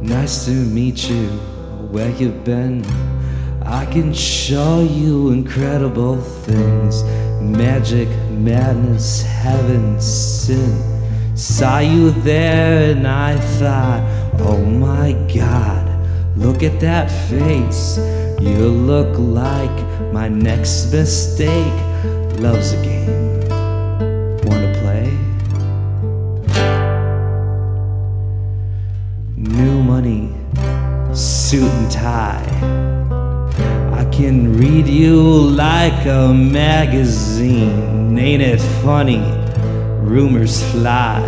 Nice to meet you. Where you've been? I can show you incredible things. Magic, madness, heaven, sin. Saw you there and I thought, oh my god, look at that face. You look like my next mistake. Love's a game. Suit and tie. I can read you like a magazine. Ain't it funny? Rumors fly.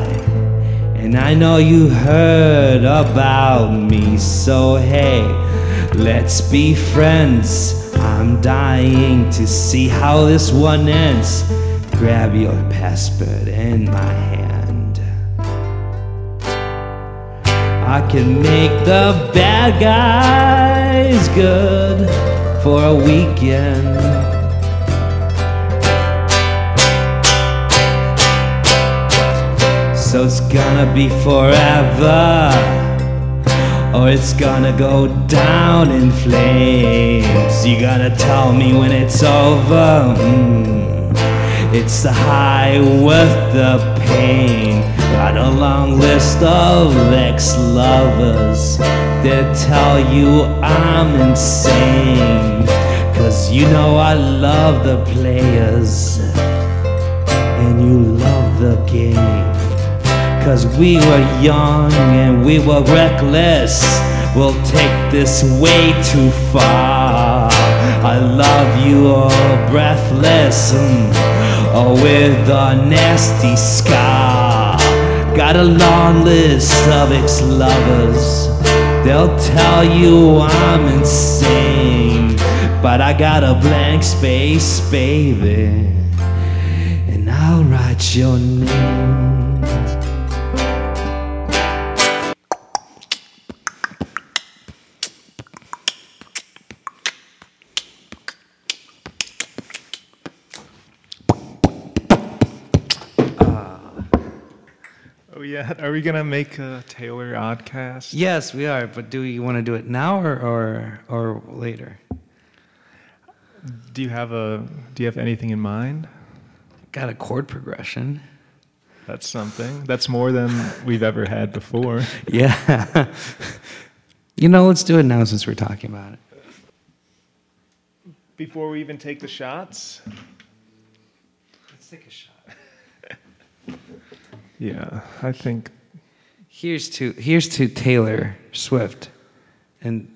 And I know you heard about me, so hey, let's be friends. I'm dying to see how this one ends. Grab your passport in my hand. I can make the bad guys good for a weekend. So it's gonna be forever, or it's gonna go down in flames. You gotta tell me when it's over. Mm. It's the high worth the pain. Got a long list of ex lovers that tell you I'm insane. Cause you know I love the players and you love the game. Cause we were young and we were reckless. We'll take this way too far. I love you all breathless. mm, or with a nasty scar. Got a long list of ex lovers. They'll tell you I'm insane. But I got a blank space, baby. And I'll write your name. Yeah, are we gonna make a Taylor Oddcast? Yes, we are. But do you want to do it now or or, or later? Do you have a Do you have anything in mind? Got a chord progression. That's something. That's more than we've ever had before. Yeah. you know, let's do it now since we're talking about it. Before we even take the shots. Let's take a shot. Yeah, I think. Here's to here's to Taylor Swift, and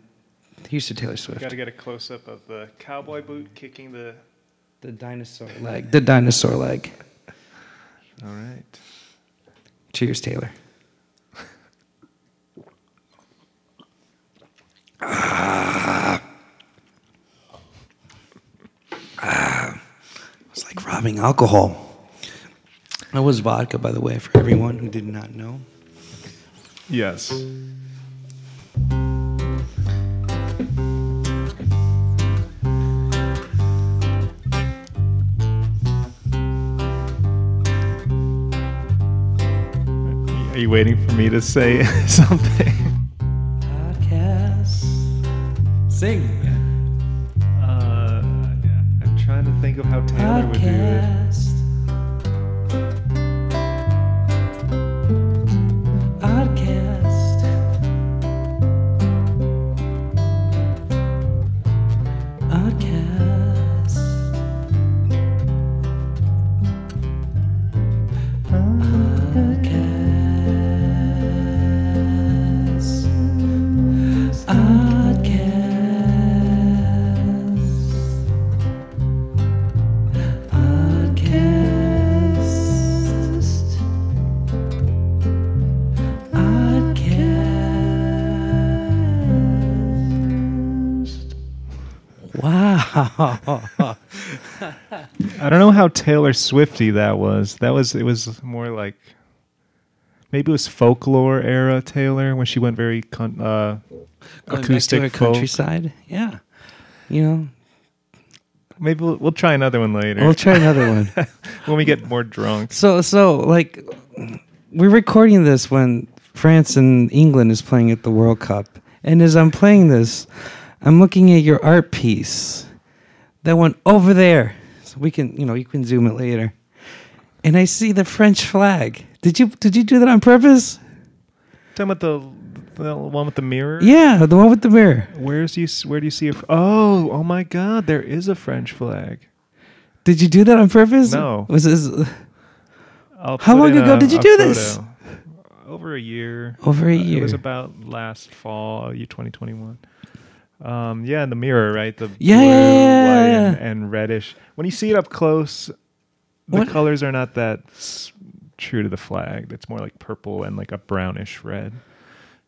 here's to Taylor Swift. Got to get a close up of the cowboy boot kicking the. The dinosaur leg. The dinosaur leg. All right. Cheers, Taylor. Ah. Ah. It's like robbing alcohol. That was vodka, by the way, for everyone who did not know. Yes. Are you waiting for me to say something? Podcast. Sing. Uh, I'm trying to think of how Taylor would do it. How Taylor Swifty that was. That was it was more like maybe it was folklore era Taylor when she went very con- uh, acoustic back to folk. countryside. Yeah. You know, Maybe we'll, we'll try another one later we'll try another one. when we get more drunk. So, so like, we're recording this when France and England is playing at the World Cup, and as I'm playing this, I'm looking at your art piece that went over there. We can, you know, you can zoom it later. And I see the French flag. Did you did you do that on purpose? Talking about the the one with the mirror. Yeah, the one with the mirror. Where's you? Where do you see a? Oh, oh my God! There is a French flag. Did you do that on purpose? No. Was this I'll How long ago a- did you do this? Over a year. over a Uh, year? It was about last fall, year 2021. Um, yeah, in the mirror, right? The Yeah, blue, yeah, white, and, and reddish. When you see it up close, the What- colors are not that true to the flag. It's more like purple and like a brownish red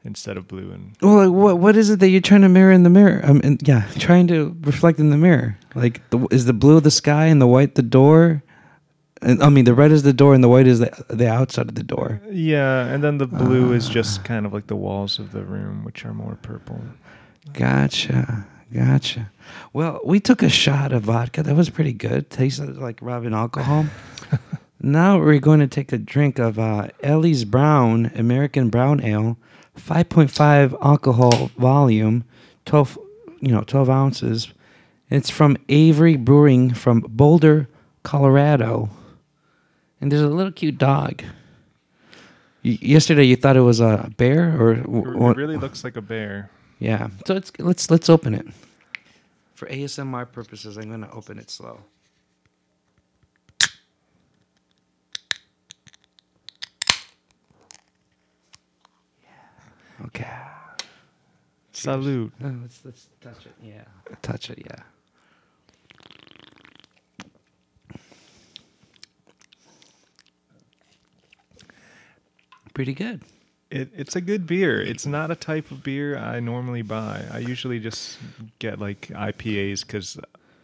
instead of blue and Well, like, what what is it that you're trying to mirror in the mirror? Um, in, yeah, trying to reflect in the mirror. Like, the, is the blue the sky and the white the door? And I mean, the red is the door and the white is the the outside of the door. yeah, and then the blue is Ah. just kind of like the walls of the room, which are more purple. Gotcha, gotcha. Well, we took a shot of vodka. That was pretty good. Tasted like rubbing alcohol. now we're going to take a drink of uh, Ellie's Brown American Brown Ale, five point five alcohol volume, twelve, you know, twelve ounces. It's from Avery Brewing from Boulder, Colorado, and there's a little cute dog. Y- yesterday, you thought it was a bear, or It really looks like a bear. Yeah. So it's let's let's open it. For ASMR purposes, I'm gonna open it slow. Yeah. Okay. Salute. Uh, let's let's touch it. Yeah. Touch it. Yeah. Pretty good. It, it's a good beer. It's not a type of beer I normally buy. I usually just get like IPAs because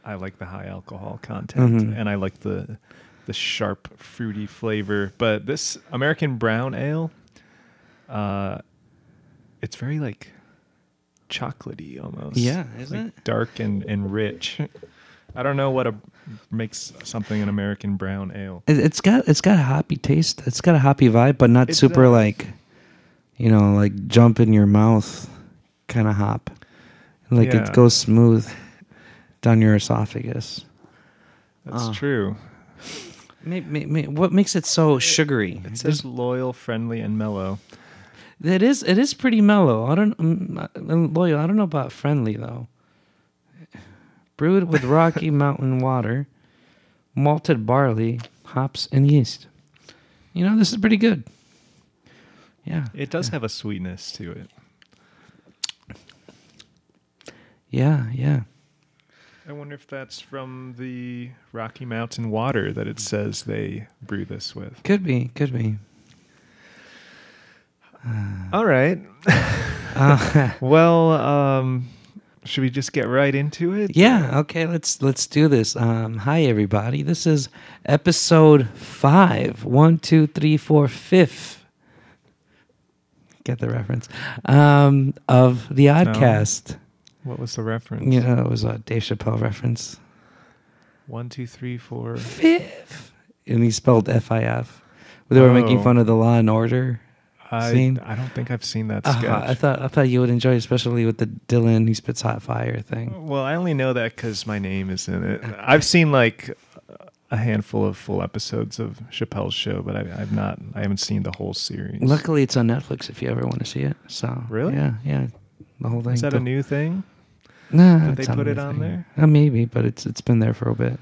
I like the high alcohol content Mhm. and I like the the sharp fruity flavor. But this American Brown Ale, uh, it's very like chocolatey almost. Yeah, It's, isn't like it? dark and and rich. I don't know what a makes something an American brown ale. It, it's got it's got a hoppy taste. It's got a hoppy vibe, but not It super does. like, you know, like jump in your mouth kind of hop. Like Yeah. it goes smooth down your esophagus. That's Ah. true. May, may, may, what makes it so sugary? It says loyal, friendly, and mellow. It is it is pretty mellow. I don't um, uh, loyal. I don't know about friendly though. Brewed with Rocky Mountain water, malted barley, hops, and yeast. You know this is pretty good. Yeah, It does have a sweetness to it. yeah, yeah. I wonder if that's from the Rocky Mountain water that it says they brew this with. Could be, could be. All right. Uh, Well, um, should we just get right into it? yeah. Okay. Let's let's do this. Um, hi everybody. This is episode five. One, two, three, four, fifth. Get the reference um, of the Oddcast. What was the reference? You know, it was a Dave Chappelle reference. One, two, three, four. Fifth, and he spelled F-I-F. They were making Oh. fun of the Law and Order. I, Scene? I don't think I've seen that Uh. I thought I thought you would enjoy, it, especially with the Dylan he spits hot fire thing. well, I only know that because my name is in it. I've seen like a handful of full episodes of Chappelle's show, but I, I've not. I haven't seen the whole series. Luckily, it's on Netflix if you ever want to see it. So Really? yeah, yeah, the whole thing. is that The- a new thing? Nah, Did they put it on thing. there? Uh, maybe, but it's it's been there for a bit.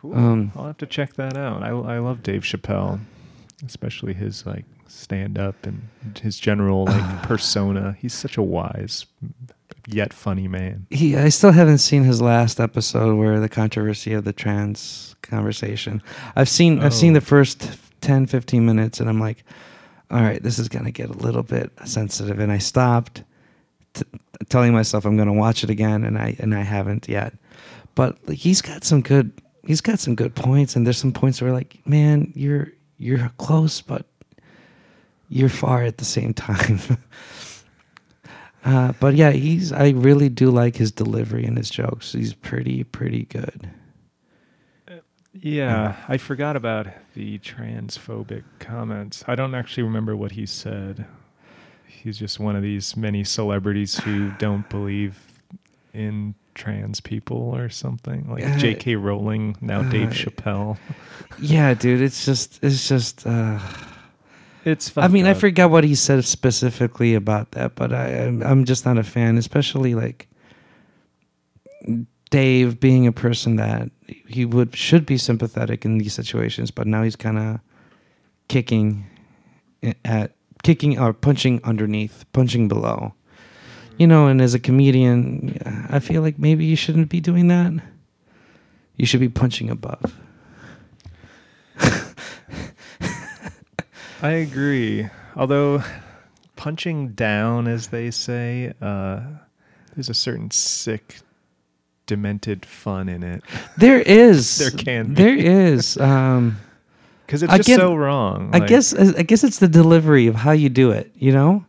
Cool. Um, I'll have to check that out. I I love Dave Chappelle, especially his like stand up and his general like persona. He's such a wise yet funny man. He, I still haven't seen his last episode where the controversy of the trans conversation. I've seen I've seen Oh. the first 10, 15 minutes, and I'm like, all right, this is gonna get a little bit sensitive, and I stopped, t- telling myself I'm gonna watch it again, and I and I haven't yet. But like, he's got some good he's got some good points, and there's some points where like, man, you're you're close, but you're far at the same time. Uh, but yeah, he's. I really do like his delivery and his jokes. He's pretty, pretty good. Yeah, I forgot about the transphobic comments. I don't actually remember what he said. he's just one of these many celebrities who don't believe in trans people or something like Uh, J.K. Rowling, now Dave uh, Chappelle. Yeah, dude, it's just it's just It's. I mean, I forgot what he said specifically about that, but I I'm, I'm just not a fan, especially like Dave being a person that he would should be sympathetic in these situations, but now he's kind of kicking at kicking or punching underneath, punching below. You know, and as a comedian, I feel like maybe you shouldn't be doing that. You should be punching above. I agree. Although punching down, as they say, uh, there's a certain sick, demented fun in it There is. There can be. There is. Um, because it's I just get- so wrong. I Like, guess. I guess it's the delivery of how you do it. You know.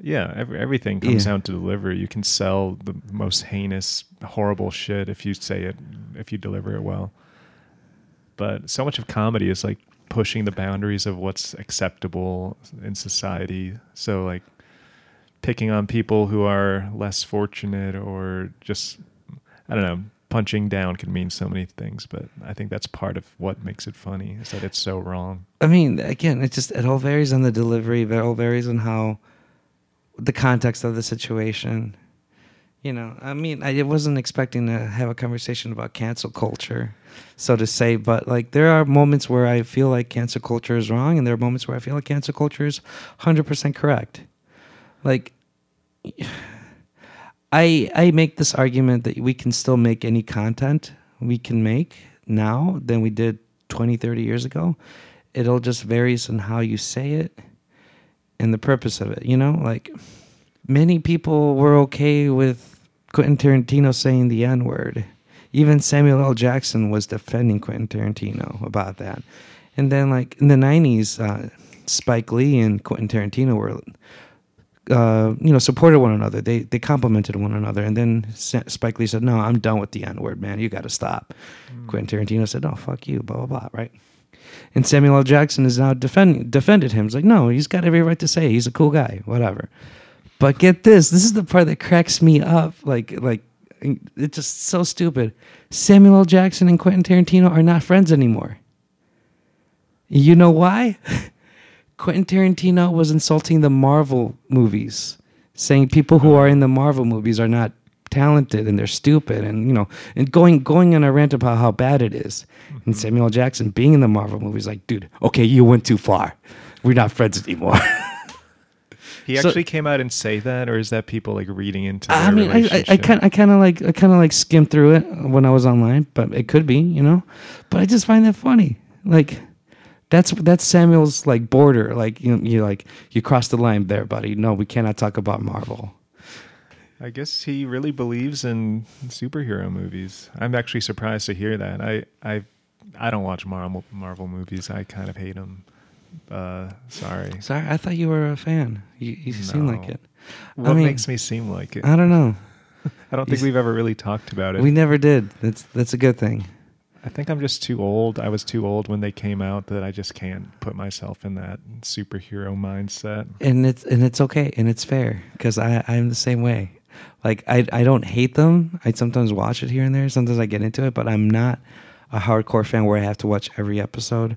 Yeah, every, everything comes Yeah. down to delivery. You can sell the most heinous, horrible shit if you say it, if you deliver it well. But so much of comedy is like pushing the boundaries of what's acceptable in society. So like picking on people who are less fortunate or just I don't know, punching down can mean so many things, but I think that's part of what makes it funny is that it's so wrong. I mean, again, it just it all varies on the delivery. It all varies on how the context of the situation. You know, I mean, I wasn't expecting to have a conversation about cancel culture, so to say, but like there are moments where I feel like cancel culture is wrong, and there are moments where I feel like cancel culture is hundred percent correct. Like, I I make this argument that we can still make any content we can make now than we did 20, 30 years ago. It'll just varies on how you say it and the purpose of it. You know, like many people were okay with Quentin Tarantino saying the N word. Even Samuel L. Jackson was defending Quentin Tarantino about that. And then, like in the '90s, uh, Spike Lee and Quentin Tarantino were, uh, you know, supported one another. They they complimented one another. And then Spike Lee said, "No, I'm done with the N word, man. You got to stop." Quentin Tarantino said, "No, fuck you." Blah blah blah. Right. And Samuel L. Jackson is now defending defended him. He's like, "No, he's got every right to say. He's a cool guy. Whatever." But get this. This is the part that cracks me up. Like like it's just so stupid. Samuel L. Jackson and Quentin Tarantino are not friends anymore. You know why? Quentin Tarantino was insulting the Marvel movies, saying people who are in the Marvel movies are not talented and they're stupid and you know and going going on a rant about how bad it is. And mm-hmm. Samuel Jackson being in the Marvel movies like, dude, okay, you went too far. We're not friends anymore. He So- actually came out and say that, or is that people like reading into? I mean, I, I, I kind I kind of like I kind of like skimmed through it when I was online, but it could be, you know. But I just find that funny. Like that's that's Samuel's like border. Like you you like you crossed the line there, buddy. No, we cannot talk about Marvel. I guess he really believes in superhero movies. I'm actually surprised to hear that. I I I don't watch Marvel Marvel movies. I kind of hate them. Uh, sorry. Sorry, I thought you were a fan. You, you seem like it. What mean, makes me seem like it? I don't know. I don't think you- we've ever really talked about it. We never did. That's that's a good thing. I think I'm just too old. I was too old when they came out that I just can't put myself in that superhero mindset. and it's and it's okay and it's fair because I I'm the same way. Like I I don't hate them. I sometimes watch it here and there. Sometimes I get into it, but I'm not a hardcore fan where I have to watch every episode.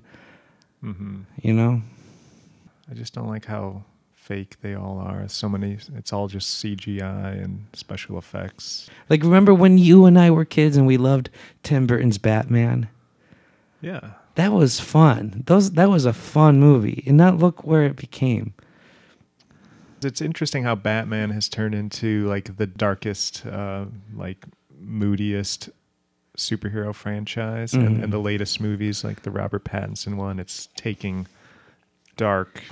Hmm You know? I just don't like how fake they all are. So many. It's all just CGI and special effects. Like remember when you and I were kids and we loved Tim Burton's Batman? Yeah. That was fun. Those that was a fun movie. And now look where it became. It's interesting how Batman has turned into like the darkest, uh, like moodiest superhero franchise, and, Mhm. and the latest movies, like the Robert Pattinson one, it's taking dark,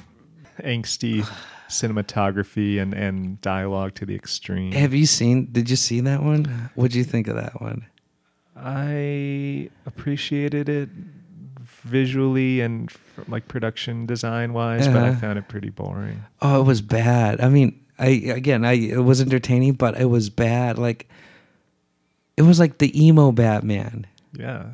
angsty cinematography and and dialogue to the extreme. Have you seen did you see that one? What'd you think of that one? I appreciated it visually and like production design wise, but I Uh-huh. found it pretty boring. Oh, it was bad. I mean, I again, I it was entertaining, but it was bad. Like it was like the emo Batman. Yeah.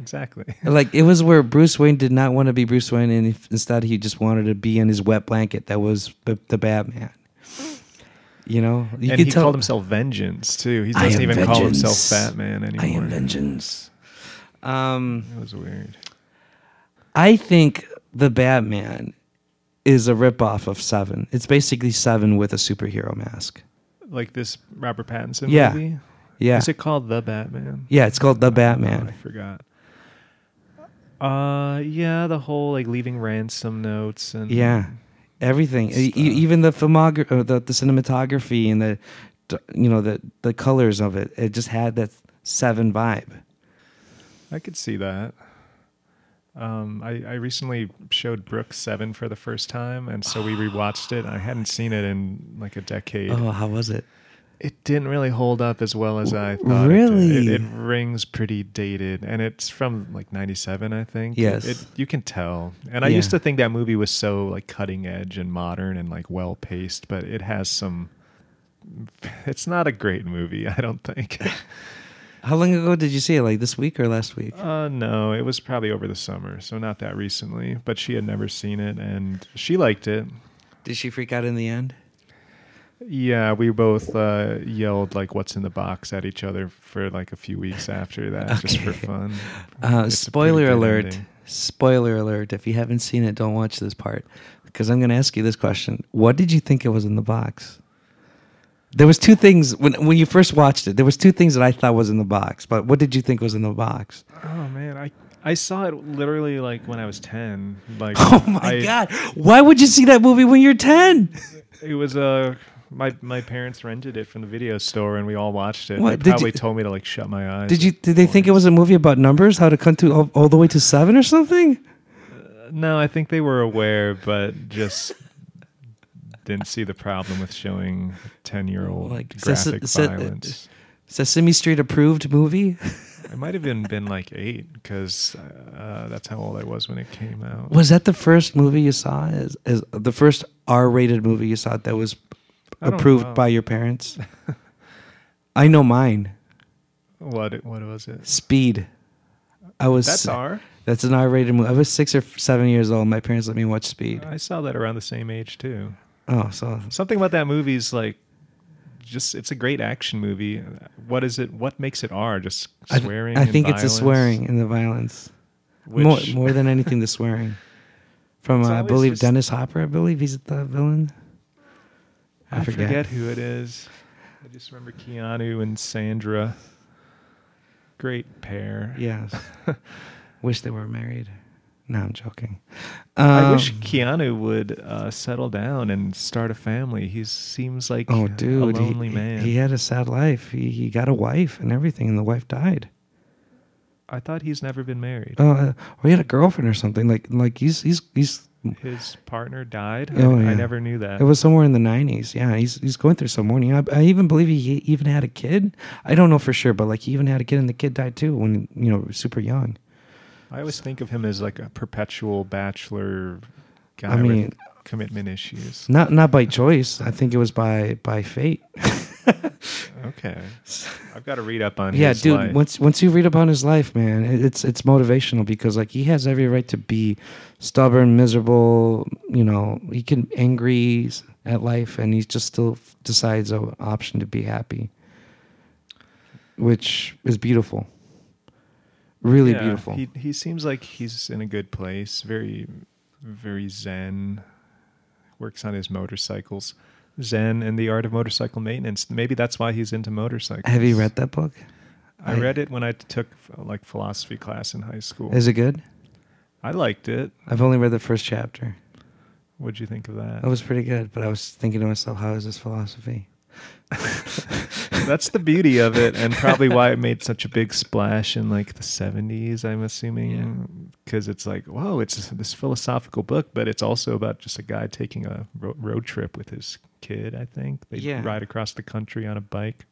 exactly. Like it was where Bruce Wayne did not want to be Bruce Wayne, and instead he just wanted to be in his wet blanket that was the, the Batman. You know, you and he tell. called himself Vengeance too. He doesn't even call himself. Batman anymore. I am vengeance. Um, It was weird. I think the Batman is a ripoff of Seven. It's basically Seven with a superhero mask. Like this Robert Pattinson Yeah. movie. Yeah, Is it called The Batman? yeah. It's called the Oh, I forgot. Uh, yeah, the whole like leaving ransom notes and Yeah, everything. E- even the filmogra- uh, the the cinematography and the, you know, the the colors of it. It just had that Seven vibe. I could see that. Um, I, I recently showed Brooke Seven for the first time, and so we rewatched it. I hadn't seen it in like a decade. Oh, how was it? It didn't really hold up as well as I thought. Really? It, it, it rings pretty dated, and it's from like '97, I think. Yes. it, you can tell. And I Yeah. used to think that movie was so like cutting edge and modern and like well paced, but it has some. It's not a great movie, I don't think. How long ago did you see it? Like this week or last week? Uh, no, it was probably over the summer, so not that recently. But she had never seen it, and she liked it. Did she freak out in the end? Yeah, we both uh, yelled like "What's in the box" at each other for like a few weeks after that, just for fun. Uh, spoiler alert. ending. Spoiler alert. If you haven't seen it, don't watch this part. Because I'm going to ask you this question. What did you think it was in the box? There was two things when when you first watched it. There was two things that I thought was in the box. But what did you think was in the box? Oh man, I I saw it literally like when I was ten. Like Oh my I- god! Why would you see that movie when you're ten? It was uh, my my parents rented it from the video store, and we all watched it. What, They probably you- told me to like shut my eyes. Did you? Did they think it was a movie about numbers? How to come to all, all the way to seven or something? No, I think they were aware, but just didn't see the problem with showing ten-year-old Like, graphic violence. Sesame Street approved movie? I might have even been like eight because uh, that's how old I was when it came out. Was that the first movie you saw? Is, is the first R-rated movie you saw that was approved know. by your parents? I know mine. What? What was it? Speed. I was. That's R. That's an R-rated movie. I was six or seven years old. My parents let me watch Speed. I saw that around the same age too. Oh, so Something about that movie is like, just it's a great action movie. What is it? What makes it R? Just I, swearing. I and think it's the swearing and the violence Which, more more than anything. The swearing from uh, I believe Dennis Hopper. I believe he's the villain. I, I forget. forget. who it is. I just remember Keanu and Sandra. Great pair. Yes. wish they were married. No, I'm joking. I wish Um, Keanu would uh, settle down and start a family. He seems like Oh, dude, a dude, lonely he, man. he had a sad life. He he got a wife and everything, and the wife died. I thought he's never been married. Uh, or he had a girlfriend or something. Like like he's he's he's. His partner died. Oh, I, yeah. I never knew that. It was somewhere in the '90s. Yeah, he's he's going through some mourning. I, I even believe he even had a kid. I don't know for sure, but like he even had a kid, and the kid died too when you know super young. I always think of him as like a perpetual bachelor guy I mean- with commitment issues. Not not by choice. I think it was by by fate. Okay, I've got to read up on yeah, his dude. life. Once once you read up on his life, man, it's it's motivational because like he has every right to be stubborn, miserable. You know, he can angry at life, and he just still decides an option to be happy, which is beautiful. Really Yeah, beautiful. He he seems like he's in a good place. Very very zen. Works on his motorcycles. Zen and the art of motorcycle maintenance. Maybe that's why he's into motorcycles. Have you read that book? I read it when I took like philosophy class in high school. Is it good? I liked it. I've only read the first chapter. What'd you think of that? That was pretty good, but I was thinking to myself, how is this philosophy? That's the beauty of it, and probably why it made such a big splash in like the '70s. I'm assuming because it's like, whoa, it's this philosophical book, but it's also about just a guy taking a ro- road trip with his kid. I think they Yeah. ride across the country on a bike.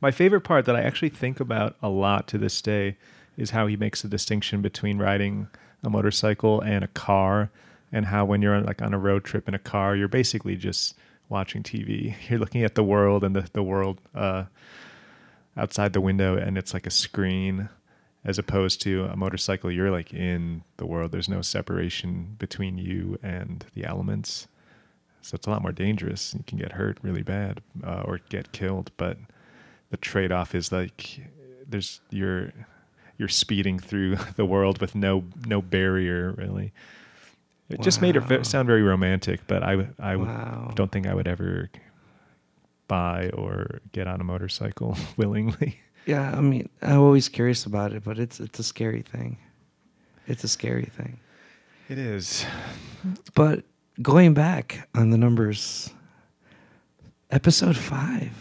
My favorite part that I actually think about a lot to this day is how he makes the distinction between riding a motorcycle and a car, and how when you're on, like on a road trip in a car, you're basically just watching TV. You're looking at the world and the the world uh, outside the window, and it's like a screen. as opposed to a motorcycle you're like in the world there's no separation between you and the elements so it's a lot more dangerous you can get hurt really bad uh, or get killed but the trade-off is like there's you're you're speeding through the world with no no barrier really it just made it sound very romantic but I Wow. don't think i would ever buy or get on a motorcycle willingly Yeah, I mean, I'm always curious about it, but it's it's a scary thing. It's a scary thing. it is But going back on the numbers, episode five,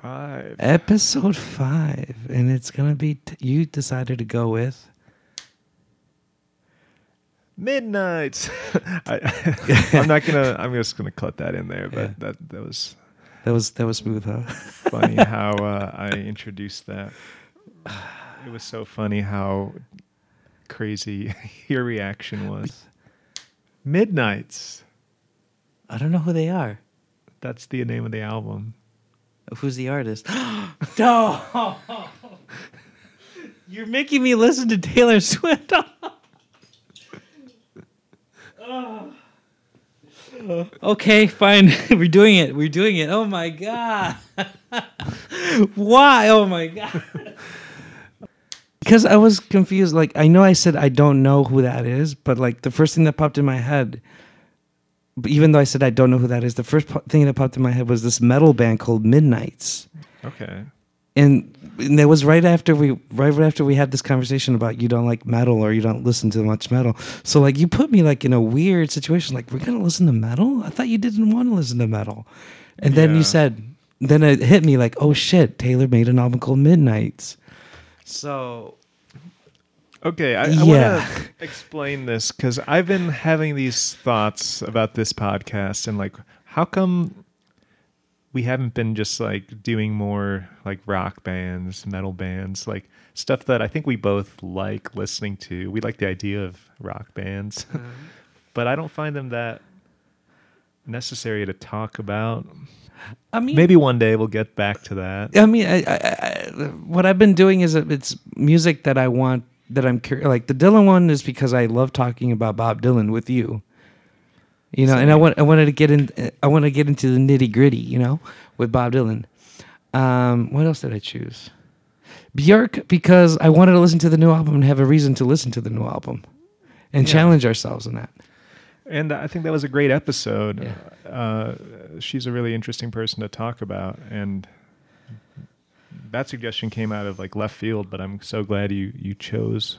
five episode five, and it's gonna be. T- you decided to go with. Midnights I, i'm not gonna i'm just gonna cut that in there but Yeah. that that was That was that was smooth, huh? funny how uh, I introduced that. It was so funny how crazy your reaction was. Midnights. I don't know who they are. That's the name of the album. Who's the artist? no, you're making me listen to Taylor Swift. okay, fine. We're doing it. We're doing it. Oh my god. Why? Oh my god. Because I was confused. Like I know I said I don't know who that is, but like the first thing that popped in my head, even though I said I don't know who that is, the first po- thing that popped in my head was this metal band called Midnight's Okay. and, and that was right after we right after we had this conversation about you don't like metal or you don't listen to much metal. So like you put me like in a weird situation. Like we're gonna listen to metal. I thought you didn't want to listen to metal, and then Yeah. you said, then it hit me like, oh shit, Taylor made an album called Midnight's. So Okay, I, I Yeah. want to explain this because I've been having these thoughts about this podcast and like, how come we haven't been just like doing more like rock bands, metal bands, like stuff that I think we both like listening to. We like the idea of rock bands, uh-huh. but I don't find them that necessary to talk about. I mean, Maybe one day we'll get back to that. I mean, I, I, I, what I've been doing is it's music that I want that I'm curious. Like the Dylan one is because I love talking about Bob Dylan with you. You know, and I want I wanted to get in. I want to get into the nitty gritty. You know, with Bob Dylan. Um, what else did I choose? Björk because I wanted to listen to the new album and have a reason to listen to the new album, and Yeah. challenge ourselves in that. And I think that was a great episode. Yeah. Uh, she's a really interesting person to talk about, and that suggestion came out of like left field. But I'm so glad you you chose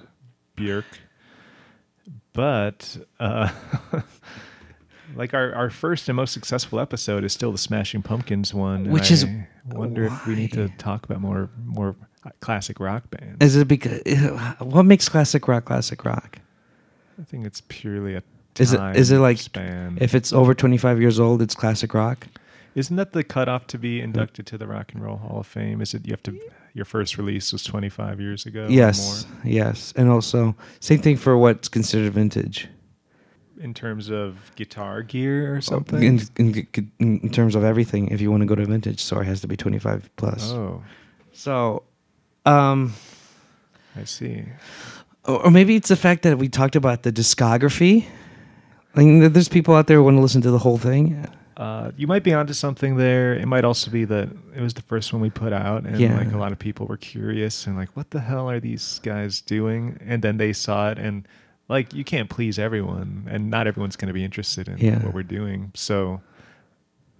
Björk. But uh, like our our first and most successful episode is still the Smashing Pumpkins one, Which is I wonder if we need to talk about more more classic rock bands. Is it because what makes classic rock classic rock? I think it's purely a Is it- is it like span. If it's over twenty five years old, it's classic rock. Isn't that the cutoff to be inducted to the Rock and Roll Hall of Fame? Is it you have to your first release was 25 years ago? or Yes, yes, and also same thing for what's considered vintage. In terms of guitar gear or something. In, in, in terms of everything, if you want to go to a vintage store, it has to be twenty five plus. oh, So, um, I see. or, or maybe it's the fact that we talked about the discography. I mean, there's people out there who want to listen to the whole thing. Uh, you might be onto something there. It might also be that it was the first one we put out, and Yeah. like a lot of people were curious and like, what the hell are these guys doing? And then they saw it, and like, you can't please everyone, and not everyone's going to be interested in Yeah. what we're doing. So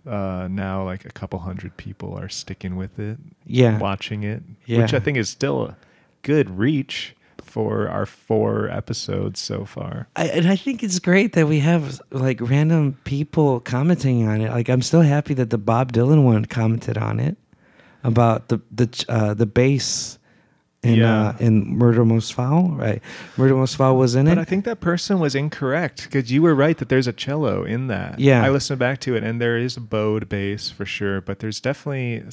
uh, now, like a couple hundred people are sticking with it, Yeah, watching it, Yeah. which I think is still a good reach for our four episodes so far. I, and I think it's great that we have like random people commenting on it. Like I'm still happy that the Bob Dylan one commented on it about the the uh, the bass in Yeah. uh, in Murder Most Foul. Right, Murder Most Foul was in But it. But I think that person was incorrect because you were right that there's a cello in that. Yeah. I listened back to it and there is a bowed bass for sure, but there's definitely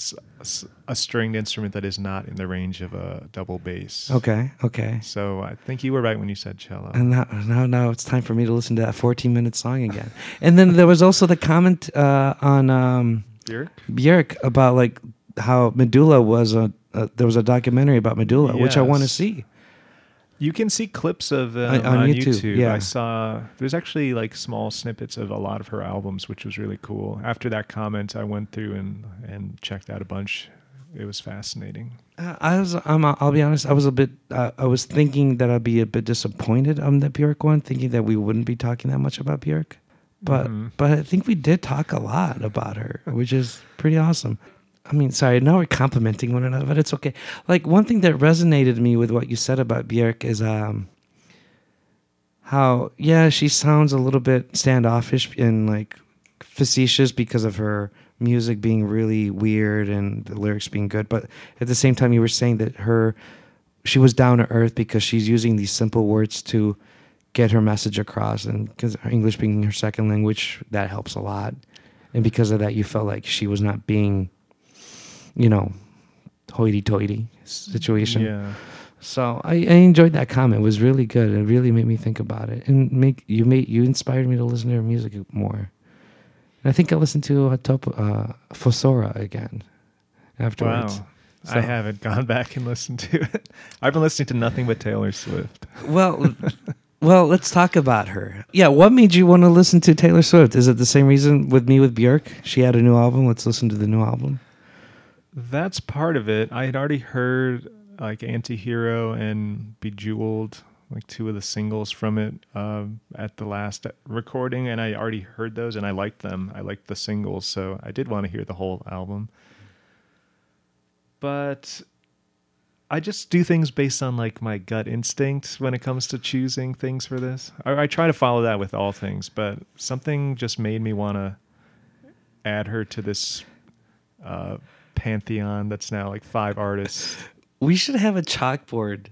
a stringed instrument that is not in the range of a double bass. okay, okay. So I think you were right when you said cello. And now, now, now it's time for me to listen to that 14 minute song again. and then there was also the comment uh, on um, Björk? Björk about like how Medulla was a uh, there was a documentary about Medulla, which I want to see. You can see clips of On- on on, YouTube, YouTube. yeah. I saw there's actually like small snippets of a lot of her albums, which was really cool. After that comment, I went through and and checked out a bunch. It was fascinating. Uh, I was, I'm, I'll be honest. I was a bit. Uh, I was thinking that I'd be a bit disappointed on the Björk one, thinking that we wouldn't be talking that much about Björk. But Mhm. but I think we did talk a lot about her, which is pretty awesome. I mean, sorry, now we're complimenting one another, but it's okay. Like one thing that resonated me with what you said about Björk is um how yeah she sounds a little bit standoffish and like facetious because of her music being really weird and the lyrics being good but at the same time you were saying that her she was down to earth because she's using these simple words to get her message across and because english being her second language that helps a lot and because of that you felt like she was not being you know hoity-toity situation Yeah. so I, I enjoyed that comment. It was really good. It really made me think about it, and make you made you inspired me to listen to her music more. And I think I listened to uh, Top uh, Fossora again afterwards. Wow. So- I haven't gone back and listened to it. I've been listening to nothing but Taylor Swift. Well, well, let's talk about her. Yeah, what made you want to listen to Taylor Swift? Is it the same reason with me with Björk? She had a new album. Let's listen to the new album. That's part of it. I had already heard like Antihero and Bejeweled, like two of the singles from it um, at the last recording, and I already heard those and I liked them. I liked the singles, so I did want to hear the whole album. But I just do things based on like my gut instinct when it comes to choosing things for this. I, I try to follow that with all things, but something just made me want to add her to this uh, pantheon that's now like five artists. We should have a chalkboard,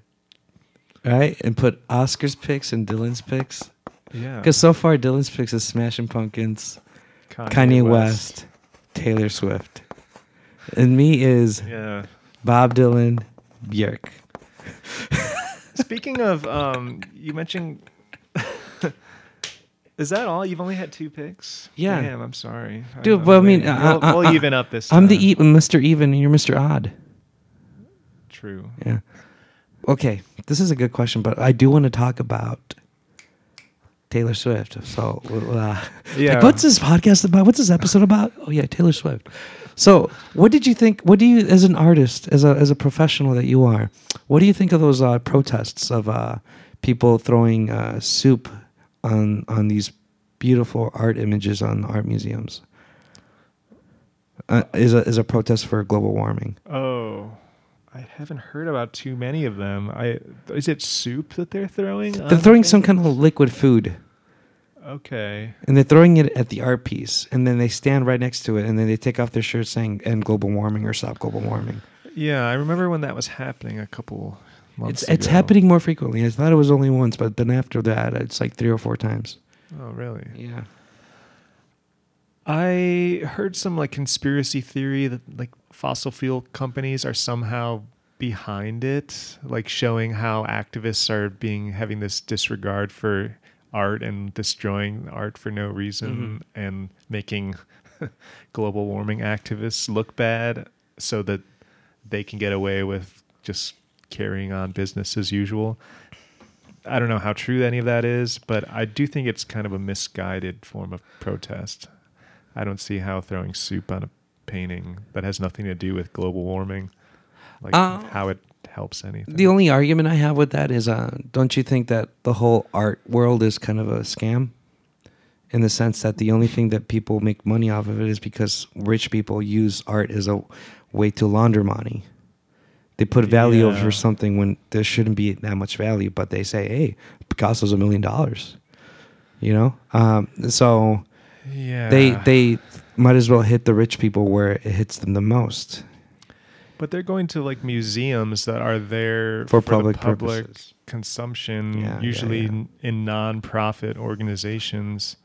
right? And put Oscar's picks and Dylan's picks. Yeah, Because so far, Dylan's picks is Smashing Pumpkins, Kanye, West. Taylor Swift, and me is Yeah. Bob Dylan, Björk. Speaking of, um, you mentioned. Is that all? You've only had two picks. Yeah. Damn, I'm sorry, Dude, I'm well, I mean, uh, we'll, we'll uh, even up this. I'm the time. e- Mr. Even, and you're Mr. Odd. True. Yeah. Okay, this is a good question, but I do want to talk about Taylor Swift. So, uh, Yeah. like, what's this podcast about? What's this episode about? Oh yeah, Taylor Swift. So, what did you think? What do you, as an artist, as a as a professional that you are, what do you think of those uh, protests of uh, people throwing uh, soup on on these beautiful art images on art museums? Uh, is a is a protest for global warming. Oh, I haven't heard about too many of them. I is it soup that they're throwing? They're throwing some kind of liquid food. Okay. and they're throwing it at the art piece, and then they stand right next to it, and then they take off their shirts saying "End global warming" or "Stop global warming." Yeah, I remember when that was happening a couple It's it's ago. happening more frequently. I thought it was only once, but then after that, it's like three or four times. Oh, really? Yeah. I heard some like conspiracy theory that like fossil fuel companies are somehow behind it, like showing how activists are being having this disregard for art and destroying art for no reason mm-hmm. and making global warming activists look bad so that they can get away with just carrying on business as usual. I don't know how true any of that is, but I do think it's kind of a misguided form of protest. I don't see how throwing soup on a painting that has nothing to do with global warming, like Uh, how it helps anything. The only argument I have with that is, uh, don't you think that the whole art world is kind of a scam? In the sense that the only thing that people make money off of it is because rich people use art as a way to launder money. They put value Yeah. over something when there shouldn't be that much value, but they say, "Hey, Picasso's a million dollars," you know. Um, so yeah, they they might as well hit the rich people where it hits them the most but they're going to like museums that are there for, the public public purposes. consumption, Yeah, yeah, usually yeah. In, in non-profit organizations.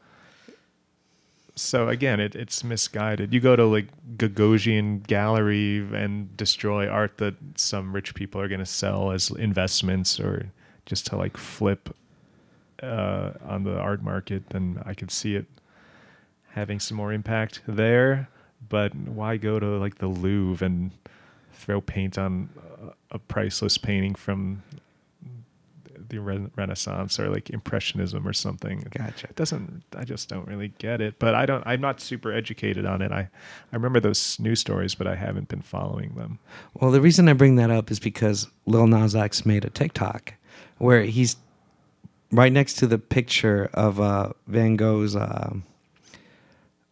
So again, it, it's misguided. You go to like Gagosian gallery and destroy art that some rich people are going to sell as investments or just to like flip uh, on the art market, then I could see it having some more impact there. But why go to like the Louvre and throw paint on a, a priceless painting from the re- Renaissance or like Impressionism or something. Gotcha. It doesn't. I just don't really get it. But I don't. I'm not super educated on it. I I remember those news stories, but I haven't been following them. Well, the reason I bring that up is because Lil Nas X made a TikTok where he's right next to the picture of uh, Van Gogh's, uh,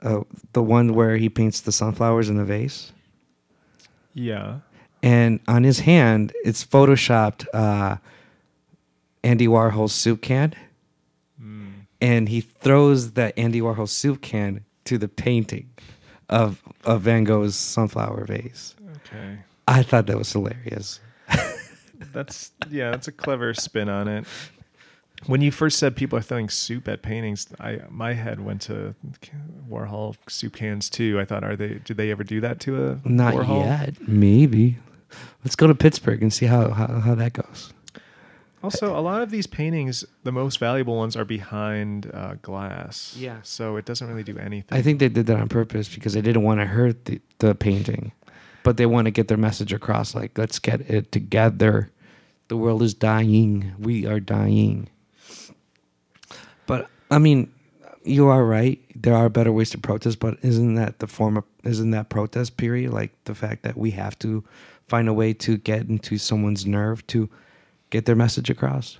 uh, the one where he paints the sunflowers in a vase. Yeah. And on his hand, it's photoshopped uh, Andy Warhol's soup can. Hmm. And he throws that Andy Warhol soup can to the painting of, of Van Gogh's sunflower vase. Okay. I thought that was hilarious. That's yeah. That's a clever spin on it. When you first said people are throwing soup at paintings, I my head went to Warhol soup cans too. I thought, are they? Did they ever do that to a Not Warhol? yet. Maybe. Let's go to Pittsburgh and see how, how, how that goes. Also, a lot of these paintings, the most valuable ones, are behind uh, glass. Yeah. So it doesn't really do anything. I think they did that on purpose because they didn't want to hurt the, the painting, but they want to get their message across. Like, let's get it together. The world is dying. We are dying. But I mean, you are right. There are better ways to protest, but isn't that the form of isn't that protest period? Like the fact that we have to find a way to get into someone's nerve to get their message across.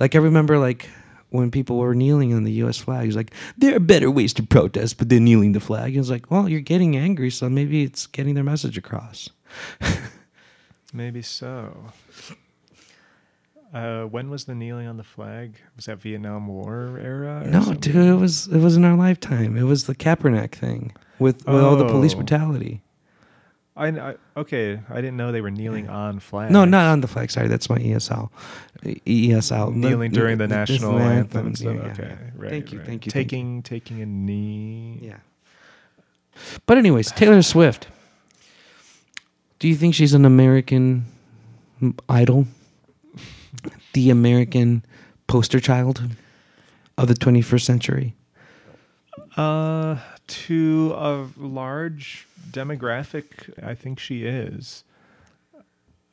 Like I remember, like when people were kneeling on the U.S. flag, it's like there are better ways to protest, but they're kneeling the flag. It's like, well, you're getting angry, so maybe it's getting their message across. Maybe so. Uh, when was the kneeling on the flag? Was that Vietnam War era? No, something? dude, it was it was in our lifetime. It was the Kaepernick thing with, with all the police Oh. brutality. I, I okay. I didn't know they were kneeling on flags. No, not on the flag. Sorry, that's my ESL. ESL kneeling during the this national anthem. and yeah, stuff. yeah, okay, yeah. right. Thank you, right. thank you. thank you. Taking taking a knee. Yeah. But anyways, Taylor Swift. Do you think she's an American idol? The American poster child of the 21st century? Uh, to a large demographic, I think she is.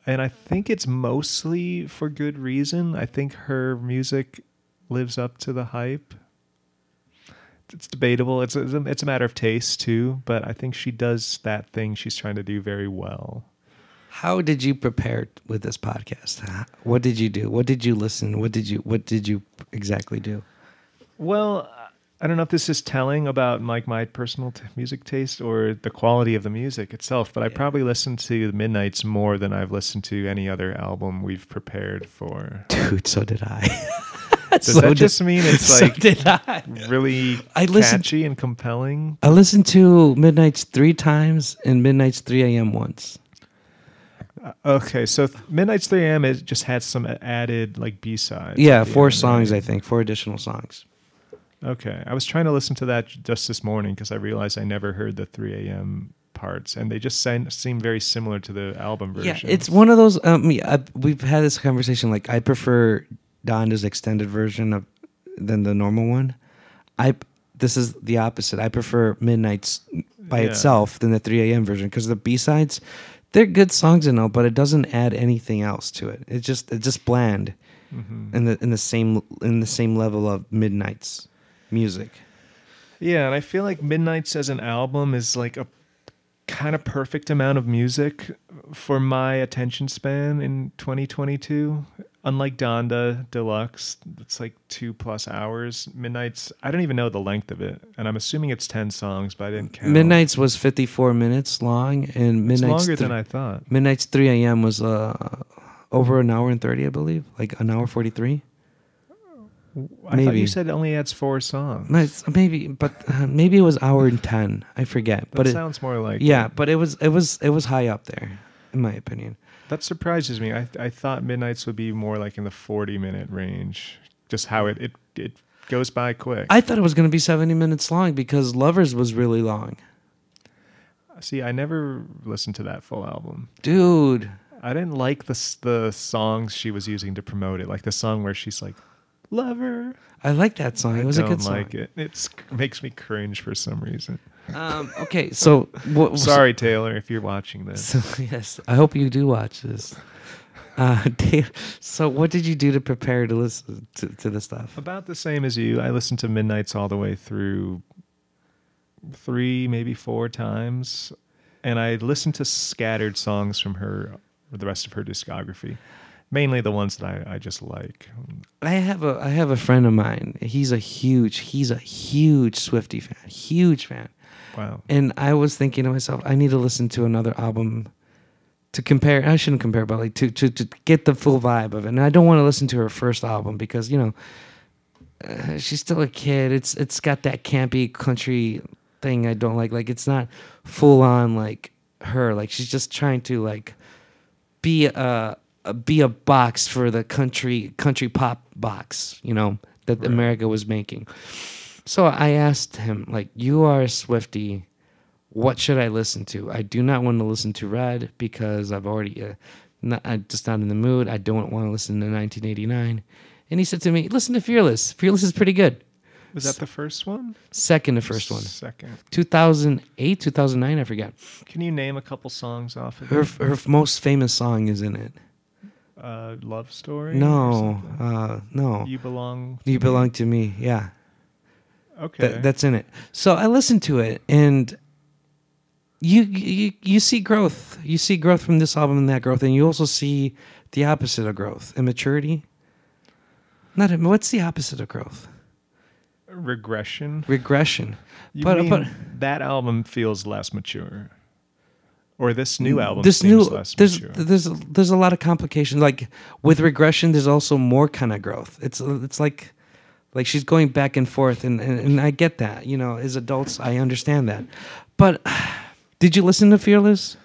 And I think it's mostly for good reason. I think her music lives up to the hype. It's debatable. It's a, it's a matter of taste too, but I think she does that thing she's trying to do very well. How did you prepare with this podcast? What did you do? What did you listen? What did you what did you exactly do? Well, I don't know if this is telling about like my personal t- music taste or the quality of the music itself, but I Yeah. probably listened to the Midnights more than I've listened to any other album we've prepared for. Dude, so did I. Does So that did- just mean it's so like did I. really I listened- catchy and compelling? I listened to Midnights three times and Midnights 3 a.m. once. Uh, okay, so th- Midnights 3 a.m. it just had some added like B sides. yeah, four songs, I think, four additional songs. Okay, I was trying to listen to that just this morning because I realized I never heard the 3 a.m. parts, and they just seem, seem very similar to the album version. Yeah, it's one of those. Um, yeah, I, we've had this conversation. Like, I prefer Donda's extended version of than the normal one. I this is the opposite. I prefer Midnights by Yeah. itself than the 3 a.m. version because the B sides, they're good songs and all, but it doesn't add anything else to it. It just it's just bland Mhm. in the in the same in the same level of Midnights music. Yeah, and I feel like Midnights as an album is like a kind of perfect amount of music for my attention span in 2022. Unlike Donda Deluxe, it's like two plus hours. Midnights, I don't even know the length of it, and I'm assuming it's 10 songs, but I didn't count. Midnights was 54 minutes long, and It's Midnights longer thr- than I thought. Midnights 3 a.m. was uh, over an hour and 30, I believe, like an hour 43. I thought Maybe. you said it only adds four songs. It's- maybe, but uh, maybe it was hour and 10. I forget, that but it, sounds more like yeah, but it was it was it was high up there, in my opinion. That surprises me. I I thought Midnights would be more like in the 40 minute range. Just how it it, it goes by quick. I thought it was going to be 70 minutes long because Lovers was really long, See, I never listened to that full album. dude. I didn't like the the songs she was using to promote it, like the song where she's like, "Lover." I like that song. It was I a don't good song. like it. It makes me cringe for some reason. Um, okay, so what, Sorry, Taylor, if you're watching this. So yes, I hope you do watch this. Uh, Dave, so what did you do to prepare to listen to, to the stuff? About the same as you. I listened to Midnights all the way through three, maybe four times. And I listened to scattered songs from her, the rest of her discography. Mainly the ones that I, I just like. I have a I have a friend of mine. He's a huge he's a huge Swiftie fan, huge fan. Wow. And I was thinking to myself, I need to listen to another album to compare. I shouldn't compare, but like to to to get the full vibe of it. And I don't want to listen to her first album because you know uh, she's still a kid. It's it's got that campy country thing I don't like. Like it's not full on like her. Like she's just trying to like be a, a be a box for the country country pop box. You know that Right. America was making. So I asked him, like, you are a Swiftie. What should I listen to? I do not want to listen to Red because I've already, uh, not, I'm just not in the mood. I don't want to listen to 1989. And he said to me, listen to Fearless. Fearless is pretty good. Was that the first one? Second to first one. Second. 2008, 2009, I forgot. Can you name a couple songs off of Her, it? her most famous song is in it. Uh, Love Story? No, uh, no. You Belong. You belong to me. Yeah. Okay. That, that's in it. So I listened to it, and you you you see growth. You see growth from this album and that growth, and you also see the opposite of growth, immaturity. Not im- what's the opposite of growth? Regression. Regression. You But- mean but- that album feels less mature, or this new album This new less there's mature. there's there's a lot of complications. Like with regression, there's also more kind of growth. It's it's like like she's going back and forth, and, and and I get that. You know, as adults, I understand that. But did you listen to Fearless?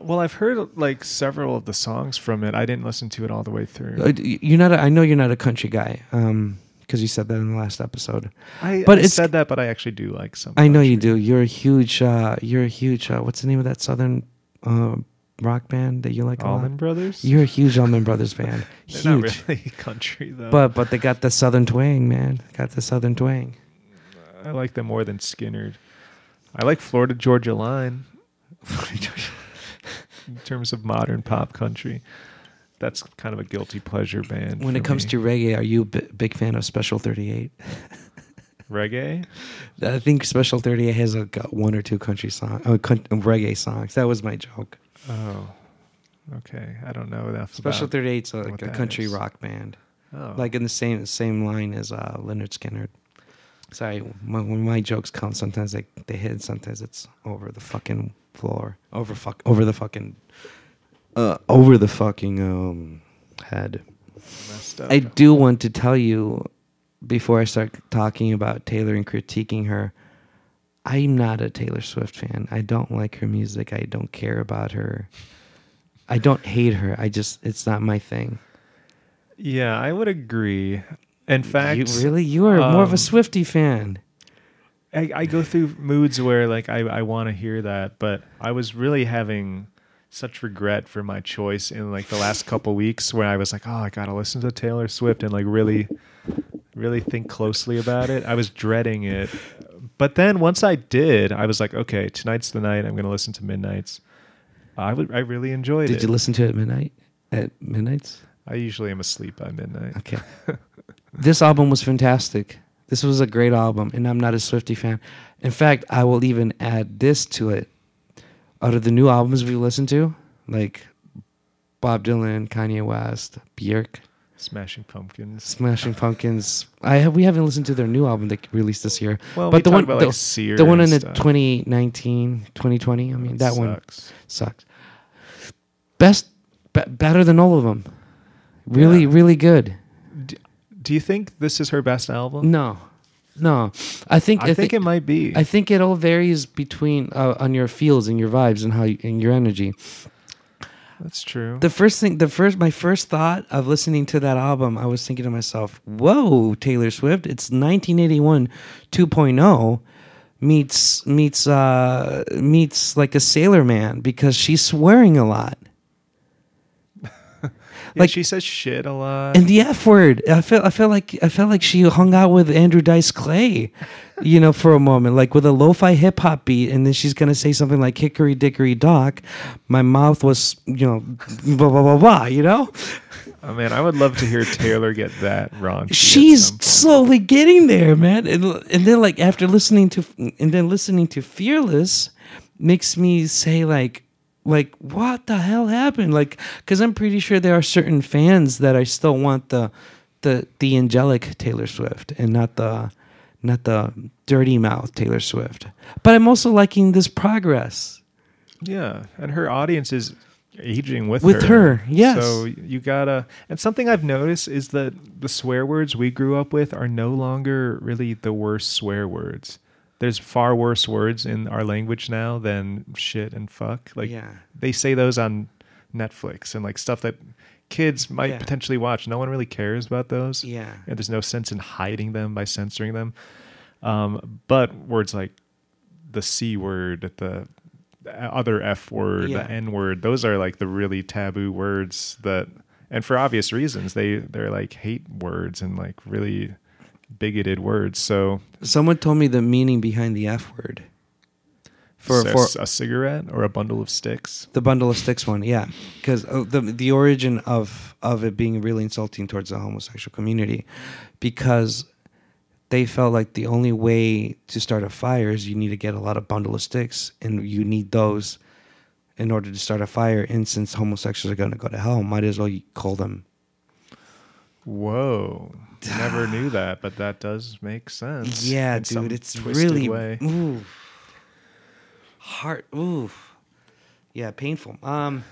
well, I've heard like several of the songs from it. I didn't listen to it all the way through. Uh, You're not. A, I know you're not a country guy, um, because you said that in the last episode. I, but I said that, but I actually do like some. I know you do. You're a huge. Uh, you're a huge. Uh, what's the name of that southern uh, rock band that you like Allman? Brothers. You're a huge Allman Brothers fan. Huge. not really country though. But but they got the southern twang, man. Got the southern twang. I like them more than Skynyrd. I like Florida Georgia Line in terms of modern pop country. That's kind of a guilty pleasure band. when it comes me. to reggae, are you a big fan of Special 38? reggae, I think Special 38 has a, got one or two country songs, uh, con- reggae songs. That was my joke. oh, okay. I don't know enough. Special 38 is a, like a country is. rock band. oh. like in the same same line as uh, Lynyrd Skynyrd. Sorry, when, when my jokes come, sometimes they they hit, sometimes it's over the fucking floor, over fuck, over the fucking, uh, over the fucking um head. up. I do want to tell you before I start talking about Taylor and critiquing her. I'm not a Taylor Swift fan. I don't like her music. I don't care about her. I don't hate her. I just it's not my thing. yeah, I would agree. In fact, you really you are more of um, a Swiftie fan. I, I go through moods where like I, I want to hear that, but I was really having such regret for my choice in like the last couple weeks where I was like, oh, I gotta listen to Taylor Swift and like really, really think closely about it. I was dreading it, but then once I did, I was like, okay, tonight's the night. I'm gonna listen to Midnights. I would I really enjoyed Did it. Did you listen to it at midnight? At midnights? I usually am asleep by midnight. Okay. this album was fantastic. This was a great album, and I'm not a Swiftie fan. In fact, I will even add this to it. Out of the new albums we listened to, like Bob Dylan, Kanye West, Björk, Smashing Pumpkins. Smashing Pumpkins. I have we haven't listened to their new album they released this year. Well, but we the one about the, like the one in the stuff. 2019, 2020. I mean, that one sucks. sucks. Best, be- better than all of them. Really, Yeah. really good. Do you think this is her best album? No, no. I think I, think, it might be. I think it all varies between uh, on your feels and your vibes and how you, and your energy. That's true. The first thing, the first, my first thought of listening to that album, I was thinking to myself, "Whoa, Taylor Swift! It's 1981 2.0 meets meets uh, meets like a sailor man because she's swearing a lot." Yeah, like she says shit a lot. and the F word. I feel I feel like I felt like she hung out with Andrew Dice Clay, you know, for a moment, like with a lo-fi hip hop beat, and then she's gonna say something like "Hickory Dickory Dock." My mouth was, you know, blah blah blah blah. You know, oh man, I would love to hear Taylor get that wrong. she's slowly getting there, man. And, and then like after listening to and then listening to Fearless makes me say like like what the hell happened? Like cuz I'm pretty sure there are certain fans that I still want the the the angelic Taylor Swift and not the not the dirty mouth Taylor Swift. But I'm also liking this progress. Yeah, and her audience is aging with With her, yes. So you gotta. And something I've noticed is that the swear words we grew up with are no longer really the worst swear words. There's far worse words in our language now than shit and fuck. Like Yeah. they say those on Netflix and like stuff that kids might Yeah. potentially watch. No one really cares about those. Yeah. And there's no sense in hiding them by censoring them. Um, but words like the C word, the other F word, Yeah. the N word, those are like the really taboo words that, and for obvious reasons, they, they're like hate words and like really bigoted words. So Someone told me the meaning behind the F word. For so for a cigarette or a bundle of sticks. The bundle of sticks one, yeah, because uh, the the origin of of it being really insulting towards the homosexual community, because they felt like the only way to start a fire is you need to get a lot of bundle of sticks, and you need those in order to start a fire. And since homosexuals are going to go to hell, might as well call them. Whoa. Never knew that, but that does make sense. Yeah, dude, it's really way. ooh, heart, ooh, yeah, painful. Um,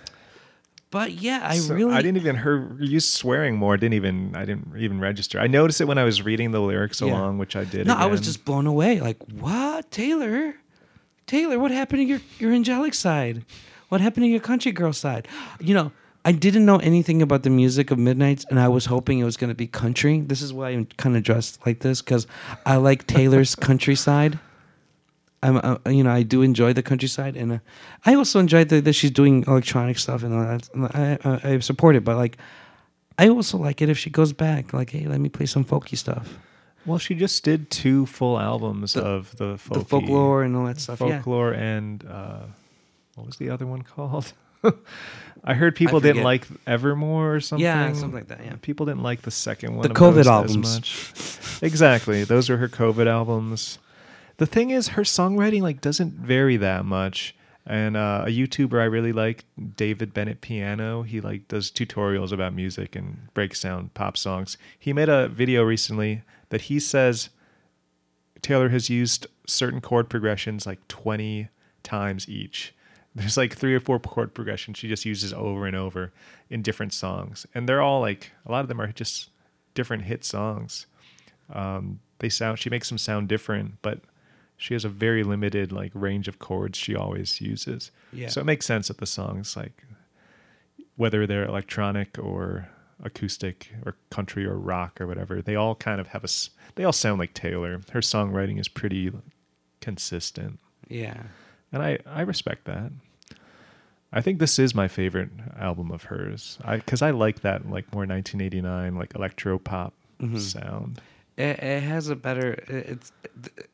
but yeah, I So really I didn't even hear you swearing more. Didn't even I didn't even register. I noticed it when I was reading the lyrics Yeah. along, which I did. No, I was just blown away. Like, what, Taylor? Taylor, what happened to your your angelic side? What happened to your country girl side? You know, I didn't know anything about the music of Midnights, and I was hoping it was going to be country. This is why I'm kind of dressed like this because I like Taylor's countryside. I'm, uh, you know, I do enjoy the countryside, and uh, I also enjoy the, that she's doing electronic stuff, and all that. I, I, I support it. But like, I also like it if she goes back, like, hey, let me play some folky stuff. Well, she just did two full albums The- of the, the folklore and all that stuff. Yeah. folklore and uh, what was the other one called? I heard people forget. didn't like Evermore or something. Yeah, something like that, yeah. people didn't like the second one. The of COVID those as albums. much. exactly, those are her COVID albums. The thing is, her songwriting like doesn't vary that much. And uh, a YouTuber I really like, David Bennett Piano, he like does tutorials about music and breaks down pop songs. He made a video recently that he says Taylor has used certain chord progressions like 20 times each. There's like three or four chord progressions she just uses over and over in different songs. And they're all like, a lot of them are just different hit songs. Um, they sound, she makes them sound different, but she has a very limited like range of chords she always uses. Yeah. So it makes sense that the songs like, whether they're electronic or acoustic or country or rock or whatever, they all kind of have a they all sound like Taylor. Her songwriting is pretty consistent, Yeah. and I I respect that. I think this is my favorite album of hers. I because I like that like more 1989 like electro pop Mhm. sound. It, it has a better. it- It's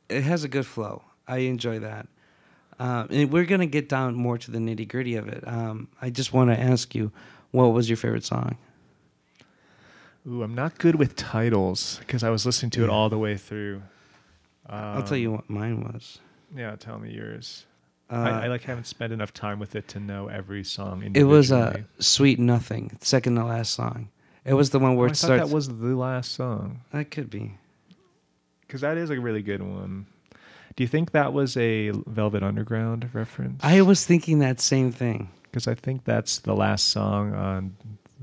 it has a good flow. I enjoy that. Um, and we're gonna get down more to the nitty gritty of it. Um, I just want to ask you, what was your favorite song? Ooh, I'm not good with titles because I was listening to it all the way through. I'll tell Um, you what mine was. Yeah, tell me yours. Uh, I, I like haven't spent enough time with it to know every song it was uh, "Sweet Nothing," second to last song. It was the one where I it thought starts. that was the last song that could be. because that is a really good one. Do you think that was a Velvet Underground reference? I was thinking that same thing. because I think that's the last song on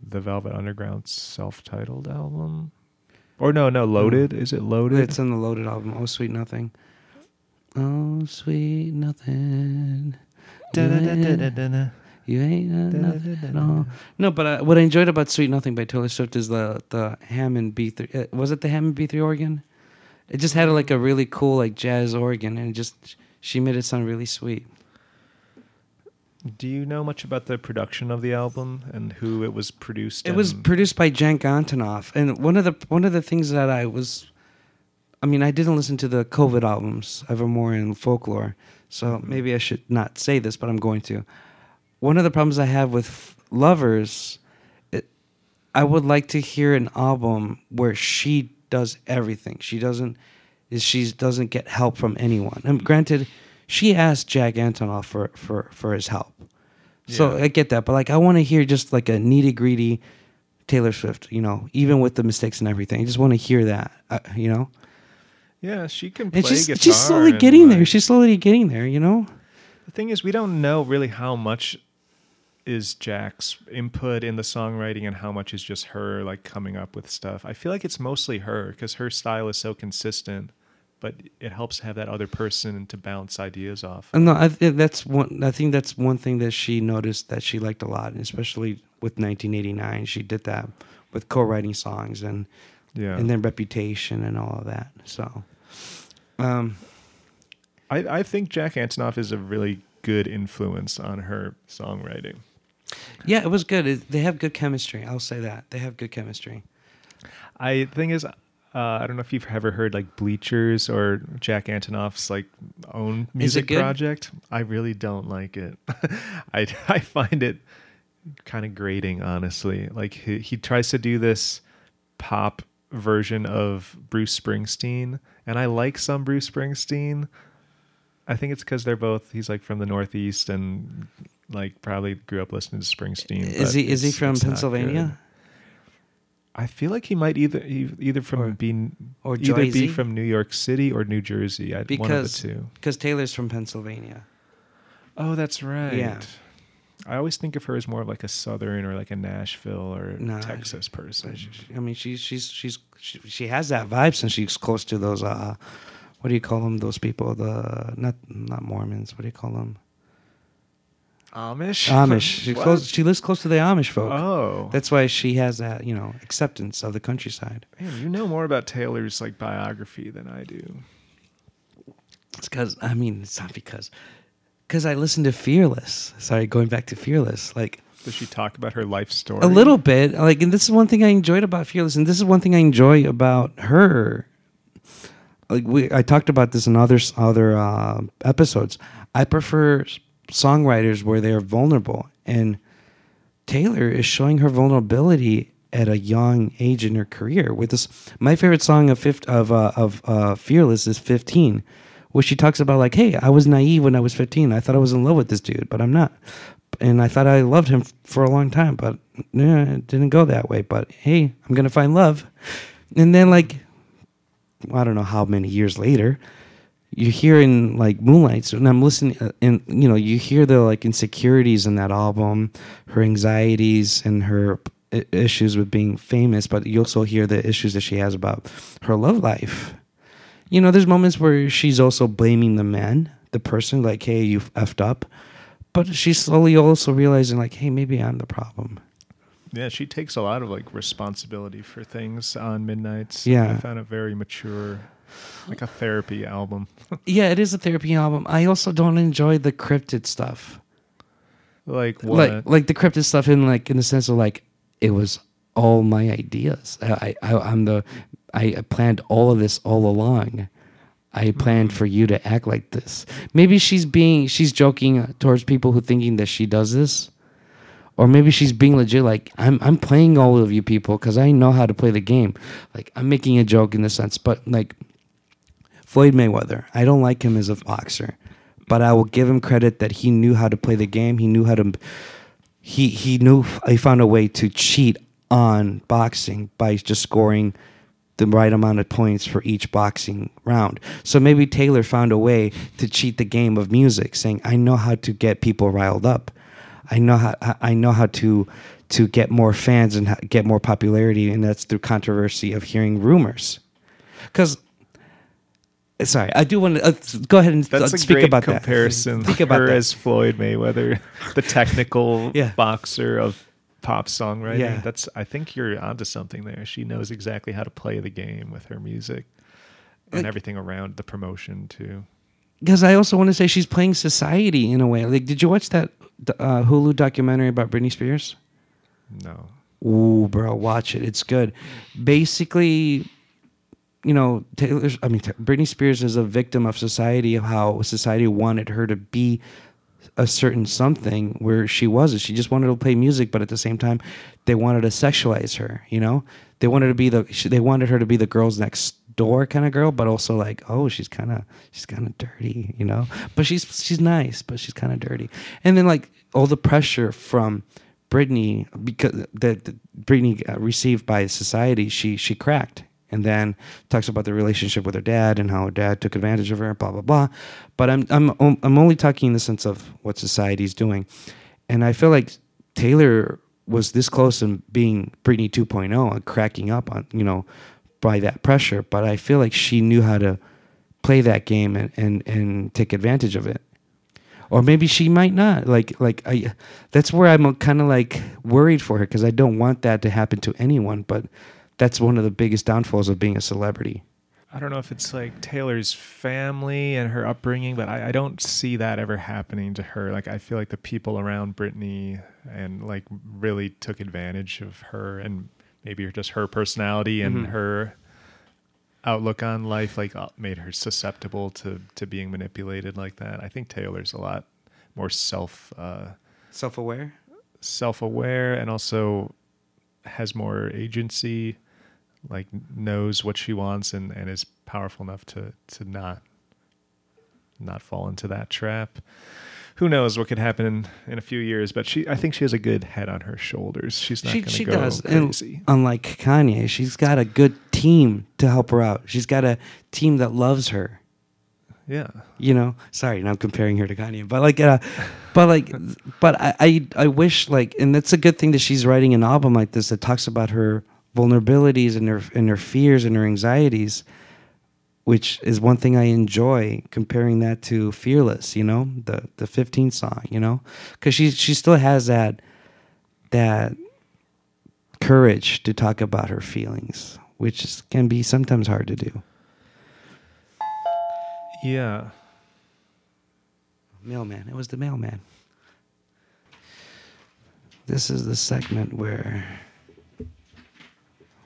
the Velvet Underground self-titled album. Or no, no, Loaded. Is it Loaded? It's on the Loaded album. Oh, sweet nothing. Oh, sweet nothing. You ain't, you ain't uh, nothing at all. No, but uh, what I enjoyed about "Sweet Nothing" by Taylor Swift is the the Hammond B three. Uh, was it the Hammond B three organ? It just had like a really cool like jazz organ, and it just she made it sound really sweet. Do you know much about the production of the album and who it was produced? By It was and- produced by Jack Antonoff, and one of the one of the things that I was, I mean, I didn't listen to the COVID albums, Evermore and Folklore, so maybe I should not say this, but I'm going to. One of the problems I have with Lovers, it, I would like to hear an album where she does everything. She doesn't, is she doesn't get help from anyone. And granted, she asked Jack Antonoff for for for his help. So Yeah. I get that, but like I want to hear just like a nitty gritty Taylor Swift, you know, even with the mistakes and everything. I just want to hear that, uh, you know. Yeah, she can play And she's guitar. she's slowly getting there. She's slowly getting there, you know. The thing is, we don't know really how much is Jack's input in the songwriting and how much is just her like coming up with stuff. I feel like it's mostly her because her style is so consistent, but it helps to have that other person to bounce ideas off. No, I th- that's one. I think that's one thing that she noticed that she liked a lot, especially with 1989. She did that with co-writing songs and Yeah, and their Reputation and all of that. So, um, I, I think Jack Antonoff is a really good influence on her songwriting. yeah, it was good. It, they have good chemistry. I'll say that they have good chemistry. I thing is, uh, I don't know if you've ever heard like Bleachers or Jack Antonoff's like own music project. I really don't like it. I I find it kind of grating, honestly. Like he, he tries to do this pop version of Bruce Springsteen, and I like some Bruce Springsteen. I think it's because they're both. He's like from the Northeast and like probably grew up listening to Springsteen. Is he is he from Pennsylvania? I feel like he might either either from Or- being or either be from New York City or New Jersey. I, one of the Because two. because Taylor's from Pennsylvania. Oh, that's right. Yeah. I always think of her as more of like a Southern or like a Nashville or Nah, Texas person. She- I mean, she's she's she's she, she has that vibe since she's close to those uh, what do you call them? Those people, the not not Mormons. What do you call them? Amish. Amish. She What? close. She lives close to the Amish folk. Oh, That's why she has that you know acceptance of the countryside. man, you know more about Taylor's like biography than I do. It's because I mean it's not because because I listened to Fearless. Sorry, going back to Fearless, like. Does she talk about her life story? A little bit. Like, and this is one thing I enjoyed about Fearless, and this is one thing I enjoy about her. Like we, I talked about this in other other uh, episodes. I prefer songwriters where they're vulnerable, and Taylor is showing her vulnerability at a young age in her career. With this, my favorite song of fifth, of uh, of uh, Fearless is "15," where she talks about like, "Hey, I was naive when I was 15. I thought I was in love with this dude, but I'm not." and I thought I loved him for a long time, but yeah, it didn't go that way. But hey, I'm gonna find love, and then like I don't know how many years later, you're hearing like Moonlights, and I'm listening, uh, and you know you hear the like insecurities in that album, her anxieties and her issues with being famous, but you also hear the issues that she has about her love life. You know, there's moments where she's also blaming the man, the person, like, hey, you effed up. But she's slowly also realizing, like, hey, maybe I'm the problem. Yeah, she takes a lot of like responsibility for things on Midnights. Yeah. I found it very mature, like a therapy album. Yeah, it is a therapy album. I also don't enjoy the cryptid stuff. like what? Like, like the cryptid stuff in like in the sense of like it was all my ideas. I, I I'm the I planned all of this all along. I planned for you to act like this. Maybe she's being she's joking towards people who thinking that she does this. Or maybe she's being legit like I'm I'm playing all of you people cuz I know how to play the game. Like I'm making a joke in the sense, but like Floyd Mayweather, I don't like him as a boxer, but I will give him credit that he knew how to play the game. He knew how to he he knew he found a way to cheat on boxing by just scoring the right amount of points for each boxing round. So maybe Taylor found a way to cheat the game of music, saying, "I know how to get people riled up. I know how I know how to to get more fans and get more popularity, and that's through controversy of hearing rumors." Because sorry, I do want to uh, go ahead and That's uh, a speak great about comparison. that. Speak about her that. as Floyd Mayweather, the technical Yeah. boxer of pop songwriting. Yeah. That's I think you're onto something there. She knows exactly how to play the game with her music and Like- everything around the promotion too. because I also want to say she's playing society in a way. Like, did you watch that uh, Hulu documentary about Britney Spears? No. Ooh, bro, watch it. It's good. Basically, you know, Taylor. I mean, Britney Spears is a victim of society of how society wanted her to be a certain something where she wasn't. She just wanted to play music, but at the same time, they wanted to sexualize her. You know, they wanted to be the. They wanted her to be the girls next door kind of girl, but also like, oh, she's kind of she's kind of dirty. You know, but she's she's nice, but she's kind of dirty. And then like all the pressure from Britney because that Britney uh, received by society, she she cracked, and then talks about the relationship with her dad and how her dad took advantage of her, blah blah blah. But I'm I'm I'm only talking in the sense of what society's doing, and I feel like Taylor was this close in being Britney 2.0 and cracking up on you know by that pressure, but I feel like she knew how to play that game and and, and take advantage of it. Or maybe she might not. Like like i that's where i'm kind of like worried for her because i don't want that to happen to anyone but that's one of the biggest downfalls of being a celebrity I don't know if it's like Taylor's family and her upbringing, but I, I don't see that ever happening to her. Like I feel like the people around Britney and like really took advantage of her and maybe just her personality and Mhm. her outlook on life like uh, made her susceptible to to being manipulated like that. I think Taylor's a lot more self uh, self-aware self aware and also has more agency, like knows what she wants and, and is powerful enough to to not not fall into that trap. Who knows what could happen in, in a few years? But she, I think she has a good head on her shoulders. She's not she, going to she go does and crazy. unlike kanye she's got a good team to help her out she's got a team that loves her yeah, you know sorry now i'm comparing her to kanye but like uh but like but I, I i wish like and that's a good thing that she's writing an album like this that talks about her vulnerabilities and her and her fears and her anxieties which is one thing i enjoy comparing that to fearless you know the the 15th song you know because she she still has that that courage to talk about her feelings which can be sometimes hard to do yeah. Mailman. It was the mailman. This is the segment where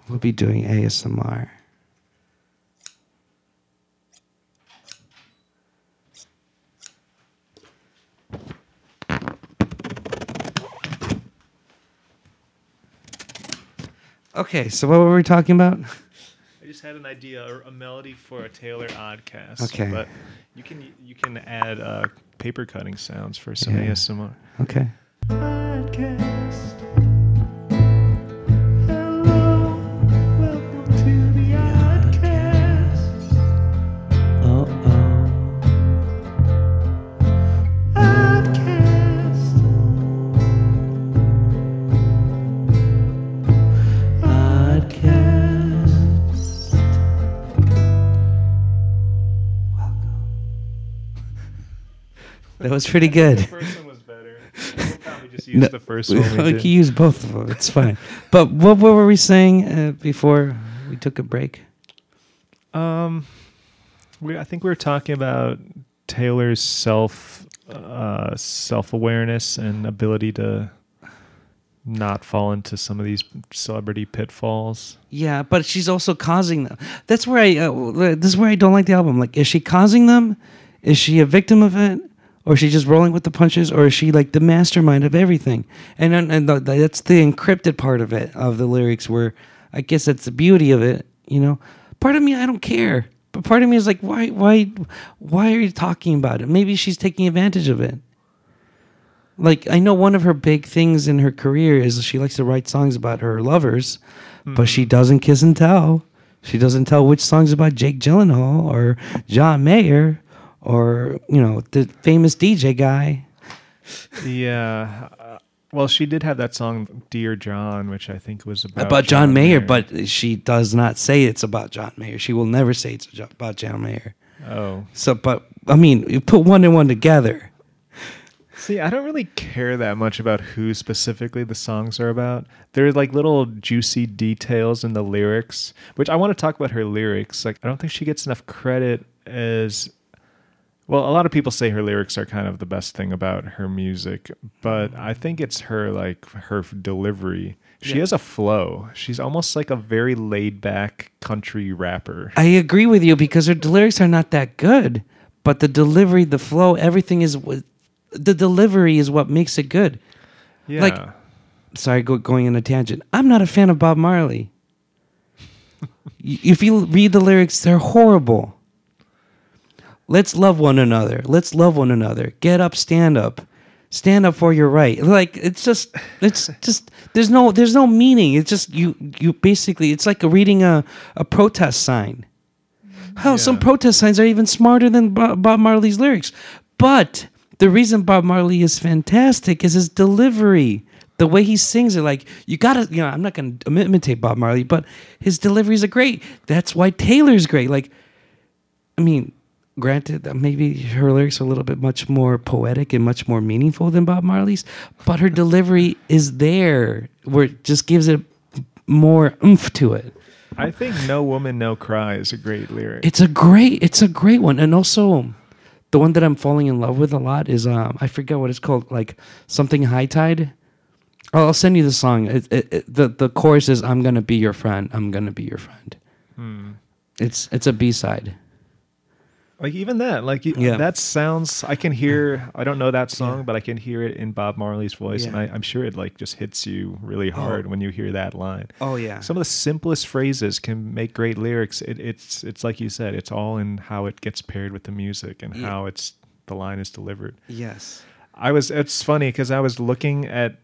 we'll be doing ASMR. Okay, so what were we talking about? I just had an idea, a, a melody for a Taylor ODcast. Okay. but you can you can add uh, paper cutting sounds for some Yeah. ASMR. Okay. Podcast. Was pretty good. The first one was better. We'll probably just use No, the first one. We we can use both of them. It's fine. But what, what were we saying uh, before we took a break? Um, we I think we were talking about Taylor's self uh, self awareness and ability to not fall into some of these celebrity pitfalls. Yeah, but she's also causing them. That's where I. Uh, this is where I don't like the album. Like, is she causing them? Is she a victim of it, or is she just rolling with the punches, or is she like the mastermind of everything? And and, and the, that's the encrypted part of it of the lyrics, where I guess that's the beauty of it. You know, part of me I don't care, but part of me is like, why why why are you talking about it? Maybe she's taking advantage of it. Like I know one of her big things in her career is she likes to write songs about her lovers, but she hmm. doesn't kiss and tell. She doesn't tell which songs about Jake Gyllenhaal or John Mayer or you know the famous DJ guy. Yeah. Uh, well, she did have that song "Dear John," which I think was about about John, Mayer, but she does not say it's about John Mayer. She will never say it's about John Mayer. oh, So, but I mean, you put one and one together. See, I don't really care that much about who specifically the songs are about. There are like little juicy details in the lyrics, which I want to talk about her lyrics. Like, I don't think she gets enough credit as Well, a lot of people say her lyrics are kind of the best thing about her music, but mm-hmm. I think it's her like her delivery. She Yeah. has a flow. She's almost like a very laid back country rapper. I agree with you because her lyrics are not that good, but the delivery, the flow, everything is what the delivery is what makes it good. Yeah. Like- Sorry, go, going on a tangent. I'm not a fan of Bob Marley. If you read the lyrics, they're horrible. Let's love one another. Let's love one another. Get up, stand up. Stand up for your right. Like it's just it's just there's no there's no meaning. It's just you you basically it's like reading a, a protest sign. Hell, some protest signs are even smarter than Bob, Bob Marley's lyrics. But the reason Bob Marley is fantastic is his delivery. The way he sings it, like you gotta, you know, I'm not gonna imitate Bob Marley, but his deliveries are great. That's why Taylor's great. Like, I mean, granted, that maybe her lyrics are a little bit much more poetic and much more meaningful than Bob Marley's, but her delivery is there, where it just gives it more oomph to it. I think No Woman No Cry is a great lyric. It's a great, it's a great one, and also the one that I'm falling in love with a lot is um I forget what it's called, like something high tide. I'll I'll send you the song. It, it, it, the the chorus is "I'm gonna be your friend. I'm gonna be your friend." Hmm. It's it's a B side. Like even that, like Yeah. that sounds. I can hear. I don't know that song, but I can hear it in Bob Marley's voice, and Yeah. I, I'm sure it like just hits you really hard when you hear that line. Oh yeah. Some of the simplest phrases can make great lyrics. It, it's it's like you said. It's all in how it gets paired with the music and Yeah. how it's the line is delivered. yes. I was. It's funny because I was looking at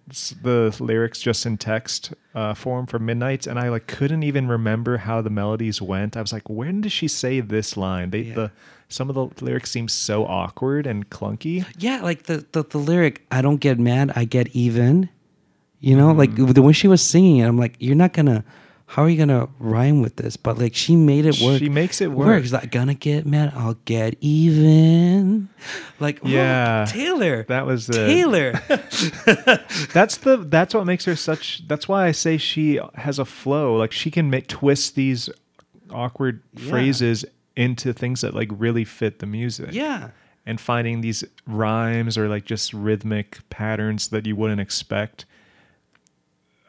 the lyrics just in text uh, form for Midnights, and I like couldn't even remember how the melodies went. I was like, when did she say this line? They Yeah. the some of the lyrics seem so awkward and clunky. Yeah, like the, the the lyric, I don't get mad, I get even. You know, like mm-hmm. the when she was singing it, I'm like, you're not gonna. How are you gonna rhyme with this? But like, she made it work. She makes it work. She's like, gonna get mad, I'll get even. Like, Yeah. oh, Taylor. That was the Taylor. that's the that's what makes her such that's why i say she has a flow like she can make twist these awkward Yeah. phrases into things that like really fit the music. Yeah. and finding these rhymes or like just rhythmic patterns that you wouldn't expect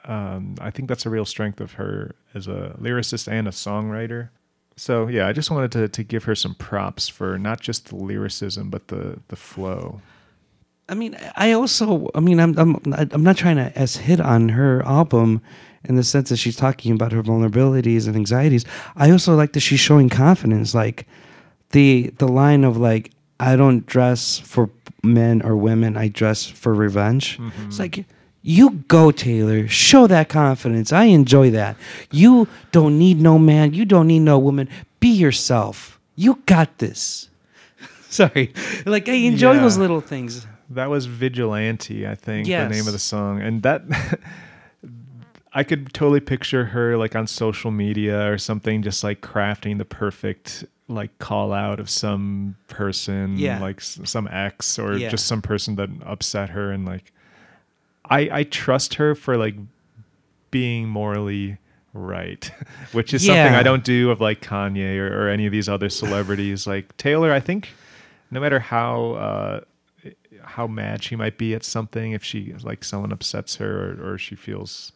um, i think that's a real strength of her as a lyricist and a songwriter. So yeah i just wanted to, to give her some props for not just the lyricism but the the flow. I mean, I also, I mean, I'm, I'm, I'm not trying to as hit on her album in the sense that she's talking about her vulnerabilities and anxieties. I also like that she's showing confidence, like the the line of like, I don't dress for men or women, I dress for revenge. Mm-hmm. It's like. You go, Taylor. Show that confidence. I enjoy that. You don't need no man. You don't need no woman. Be yourself. You got this. Sorry. Like, I enjoy Yeah. those little things. That was Vigilante, I think, the name of the song. And that I could totally picture her like on social media or something just like crafting the perfect like call out of some person Yeah. like some ex or Yeah. just some person that upset her and like I I trust her for like being morally right, which is something I don't do of like Kanye or, or any of these other celebrities. like Taylor, I think no matter how uh, how mad she might be at something, if she like someone upsets her or, or she feels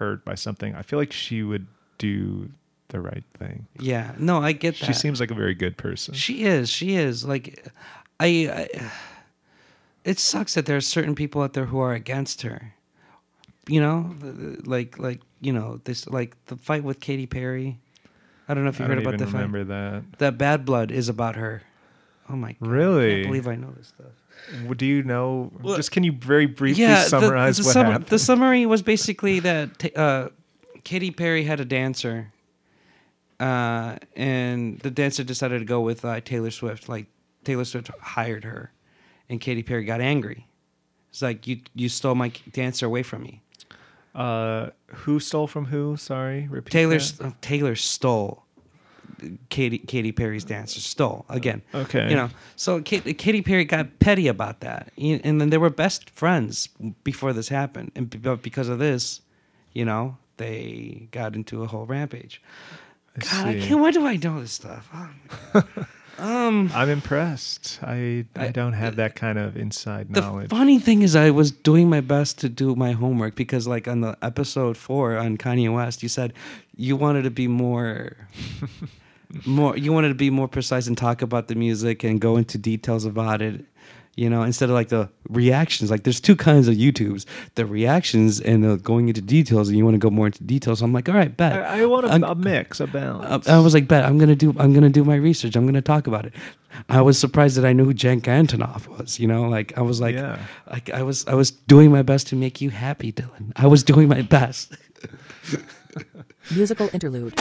hurt by something, I feel like she would do the right thing. Yeah, no, I get that. She seems like a very good person. She is. She is. Like, I, I. It sucks that there are certain people out there who are against her. You know, like like you know this like the fight with Katy Perry. I don't know if you I heard about the fight. remember that. That Bad Blood is about her. Oh my god! I Really? can't believe I know this stuff. Do you know? Well, just can you very briefly yeah, summarize the, what summa- happened? The summary was basically that uh, Katy Perry had a dancer, uh, and the dancer decided to go with uh, Taylor Swift. Like Taylor Swift hired her, and Katy Perry got angry. It's like you you stole my dancer away from me. Uh, who stole from who? Sorry, repeat. Taylor that. uh, Taylor stole Katy Katy Perry's dancer. Stole again. Okay. You know, so Katy, Katy Perry got petty about that, and then they were best friends before this happened, and but because of this, you know, they got into a whole rampage. I God, I can't. Why do I know this stuff? Oh. Um, I'm impressed. I I, I- don't have that kind of inside the knowledge. funny thing is, I was doing my best to do my homework because, like, on the episode four on Kanye West, you said you wanted to be more, more. You wanted to be more precise and talk about the music and go into details about it. You know, instead of like the reactions. Like, there's two kinds of YouTubes: the reactions and the going into details. And you want to go more into details. so I'm like, all right, bet. I, I want a, I'm- a mix, a balance. I, I was like, bet I'm gonna do. I'm gonna do my research. I'm gonna talk about it. I was surprised that I knew who Jen Antonoff was. You know, like I was like, Yeah. like I was, I was doing my best to make you happy, Dylan. I was doing my best. Musical interlude.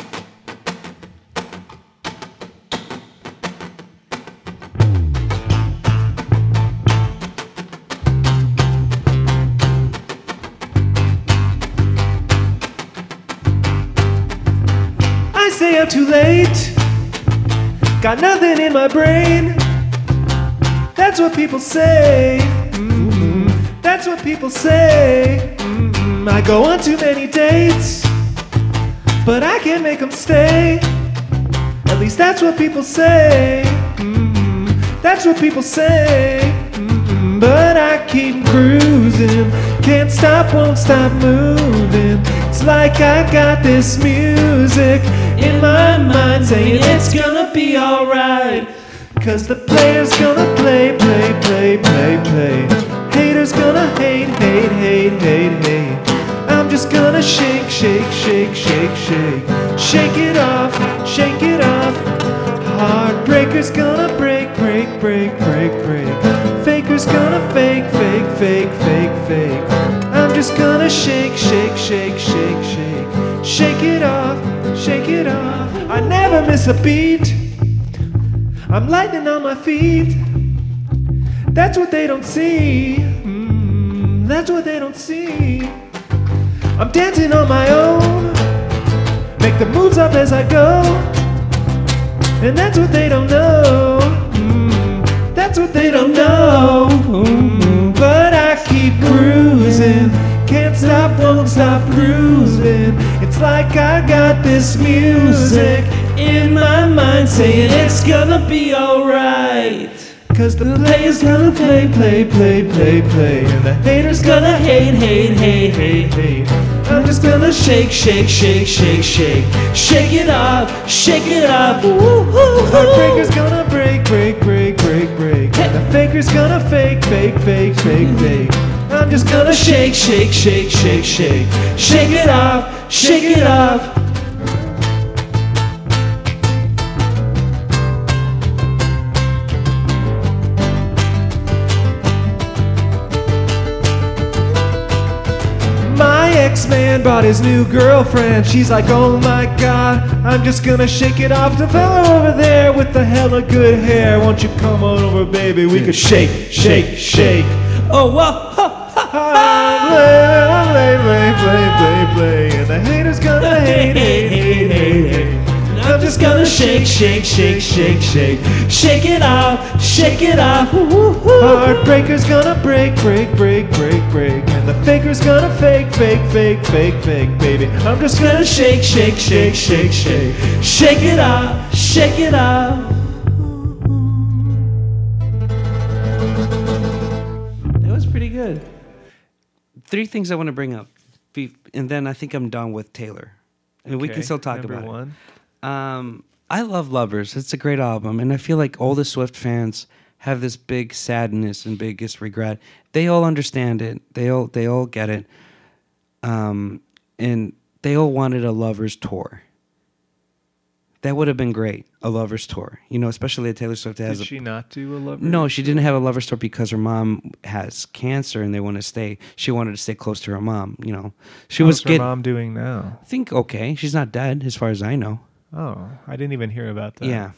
Too late. Got nothing in my brain. That's what people say. Mhm. That's what people say. Mhm. I go on too many dates, but I can't make them stay. At least that's what people say. Mhm. That's what people say. Mhm. But I keep cruising. Can't stop, won't stop moving. It's like I got this music in my mind saying it's gonna be alright. Cause the player's gonna play, play, play, play, play. Haters gonna hate, hate, hate, hate, hate. I'm just gonna shake, shake, shake, shake, shake. Shake it off, shake it off. Heartbreaker's gonna break, break, break, break, break. Faker's gonna fake, fake, fake, fake, fake. I'm just gonna shake, shake, shake, shake, shake. Shake it off, shake it off. I never miss a beat. I'm lightning on my feet. That's what they don't see. Mm, that's what they don't see. I'm dancing on my own. Make the moves up as I go. And that's what they don't know. Mm, that's what they don't know. Mm, but I keep cruising. Can't stop, won't stop cruising. Like I got this music in my mind saying it's gonna be alright. Cause the player's gonna play, play, play, play, play. And the hater's gonna hate, hate, hate, hate, hate. I'm just gonna shake, shake, shake, shake, shake. Shake it up, shake it up. Heartbreaker's gonna break, break, break, break, break. And the faker's gonna fake, fake, fake, fake, fake. I'm just gonna shake, shake, shake, shake, shake. Shake it off, shake it up. Ex-man brought his new girlfriend. She's like, oh my god, I'm just gonna shake it off. The fella over there with the hella good hair. Won't you come on over, baby? We could shake, shake, shake. Oh, whoa. ha, ha, ha. Play, play, play, play, play, and the haters gonna hate, hate, hate. I'm just gonna shake, shake, shake, shake, shake, shake it off, shake it off. Heartbreaker's gonna break, break, break, break, break, and the faker's gonna fake, fake, fake, fake, fake, baby. I'm just gonna shake, shake, shake, shake, shake, shake it off, shake it off. That was pretty good. Three things I want to bring up, and then I think I'm done with Taylor, and we can still talk number about one. Um, I love Lovers. It's a great album, and I feel like all the Swift fans have this big sadness and biggest regret. They all understand it. They all they all get it. Um, and they all wanted a Lovers tour. That would have been great, a Lovers tour. You know, especially a Taylor Swift has Did a she not do a lover? no, she didn't have a lovers tour because her mom has cancer and they want to stay. She wanted to stay close to her mom. You know, she was How's her getting. mom doing now? I think okay. She's not dead, as far as I know. Oh, I didn't even hear about that. Yeah.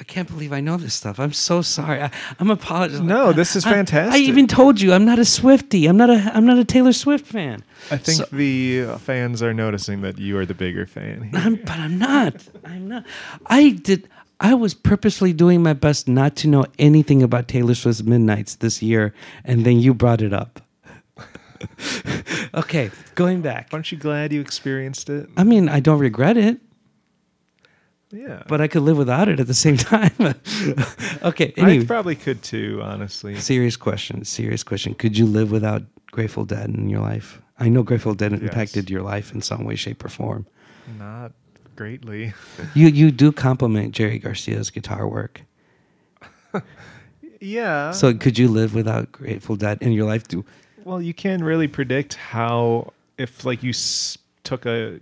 I can't believe I know this stuff. I'm so sorry. I, I'm apologizing. No, this is I- fantastic. I, even told you I'm not a Swiftie. I'm not a I'm not a Taylor Swift fan. I think So- the fans are noticing that you are the bigger fan. here. I'm, but I'm not. I'm not. I did. I was purposely doing my best not to know anything about Taylor Swift's Midnights this year, and then you brought it up. okay, going back. Aren't you glad you experienced it? I mean, I don't regret it. Yeah. but I could live without it at the same time. okay. Anyway, I probably could too, honestly. serious question. Serious question. Could you live without Grateful Dead in your life? I know Grateful Dead Yes. impacted your life in some way, shape, or form. Not greatly. You you do compliment Jerry Garcia's guitar work. Yeah. So could you live without Grateful Dead in your life? Do well, you can't really predict how if like you s- took a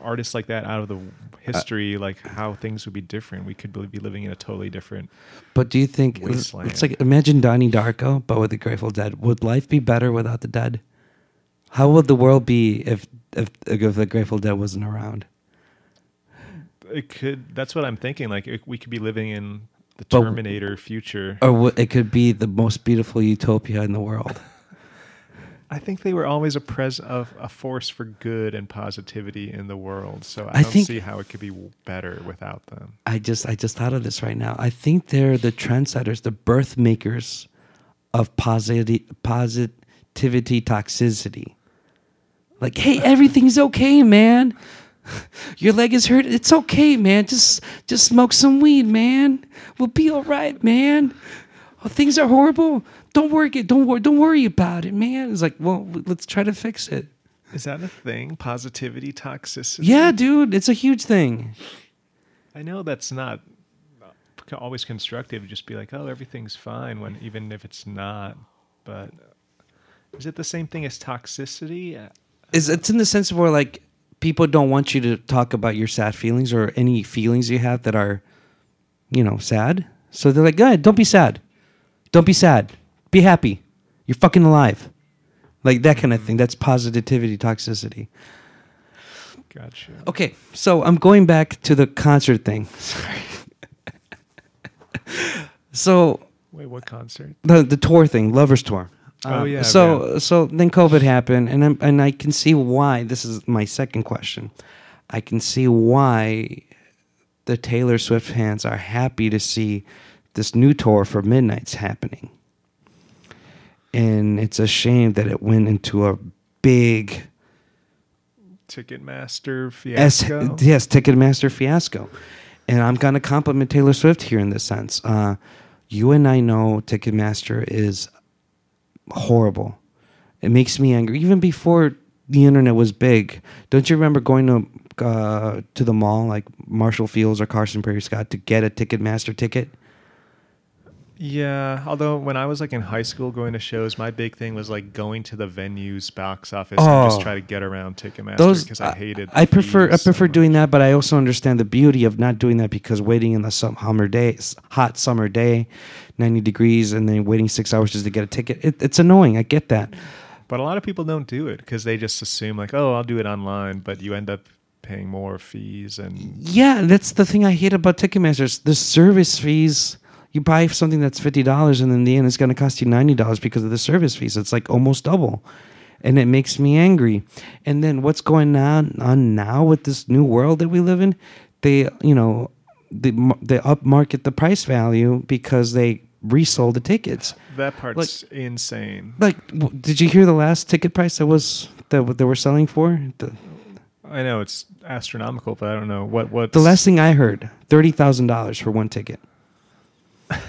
artist like that out of the history, like how things would be different. We could be living in a totally different. But do you think Wasteland. it's like imagine Donnie Darko, but with the Grateful Dead? Would life be better without the Dead? How would the world be if if, if the Grateful Dead wasn't around? It could. That's what I'm thinking. Like it, we could be living in the But- Terminator future. Or wo- it could be the most beautiful utopia in the world. I think they were always a pres of a force for good and positivity in the world. So I, I don't see how it could be better without them. I just I just thought of this right now. I think they're the trendsetters, the birth makers of positivity, positivity toxicity. Like, hey, everything's okay, man. Your leg is hurt. It's okay, man. Just just smoke some weed, man. We'll be all right, man. Oh, things are horrible. Don't worry. Don't worry. Don't worry about it, man. It's like, well, let's try to fix it. Is that a thing? Positivity toxicity? Yeah, dude, it's a huge thing. I know that's not always constructive. Just be like, oh, everything's fine when even if it's not. But is it the same thing as toxicity? Is it's in the sense of where like people don't want you to talk about your sad feelings or any feelings you have that are you know sad so they're like good don't be sad don't be sad be happy you're fucking alive like that kind of thing that's positivity toxicity Gotcha. okay so i'm going back to the concert thing sorry so Wait, what concert? the the tour thing, lovers tour. Oh, Um, yeah, So so then COVID happened, and I'm, and I can see why. This is my second question. I can see why the Taylor Swift fans are happy to see this new tour for Midnights happening, and it's a shame that it went into a big Ticketmaster S- fiasco. yes, Ticketmaster fiasco. And I'm going to compliment Taylor Swift here in this sense. Uh, you and I know Ticketmaster is horrible. It makes me angry. Even before the internet was big, don't you remember going to uh, to the mall like Marshall Fields or Carson Pirie Scott to get a Ticketmaster ticket? Yeah, although when I was like in high school going to shows, my big thing was like going to the venues box office and Oh. just try to get around Ticketmaster because I hated. I prefer I fees so prefer doing that, but I also understand the beauty of not doing that because waiting in the summer day, hot summer day, ninety degrees, and then waiting six hours just to get a ticket. It, it's annoying. I get that. But a lot of people don't do it because they just assume like, oh, I'll do it online, but you end up paying more fees and Yeah, that's the thing I hate about Ticketmasters. The service fees. You buy something that's fifty dollars, and in the end, it's going to cost you ninety dollars because of the service fees. It's like almost double, and it makes me angry. And then what's going on on now with this new world that we live in? They, you know, they they upmarket the price value because they resold the tickets. that part's insane. Like, did you hear the last ticket price that was that they were selling for? The, I know it's astronomical, but I don't know what what The last thing I heard, thirty thousand dollars for one ticket.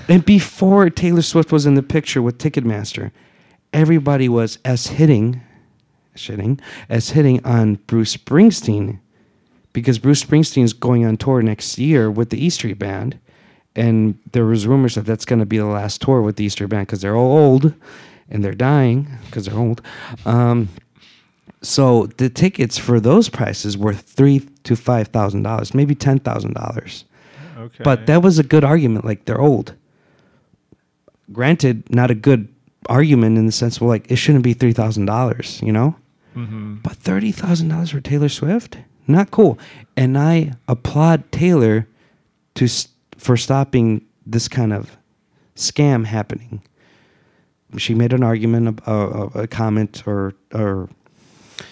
And before Taylor Swift was in the picture with Ticketmaster, everybody was as hitting, shitting, as hitting on Bruce Springsteen, because Bruce Springsteen is going on tour next year with the E Street Band, and there was rumors that that's going to be the last tour with the E Street Band because they're all old, and they're dying because they're old. Um, so the tickets for those prices were three to five thousand dollars, maybe ten thousand dollars. Okay, But that was a good argument. Like they're old. Granted, not a good argument in the sense well, like it shouldn't be three thousand dollars, you know. hmm But thirty thousand dollars for Taylor Swift, not cool. And I applaud Taylor to for stopping this kind of scam happening. She made an argument, a, a, a comment, or or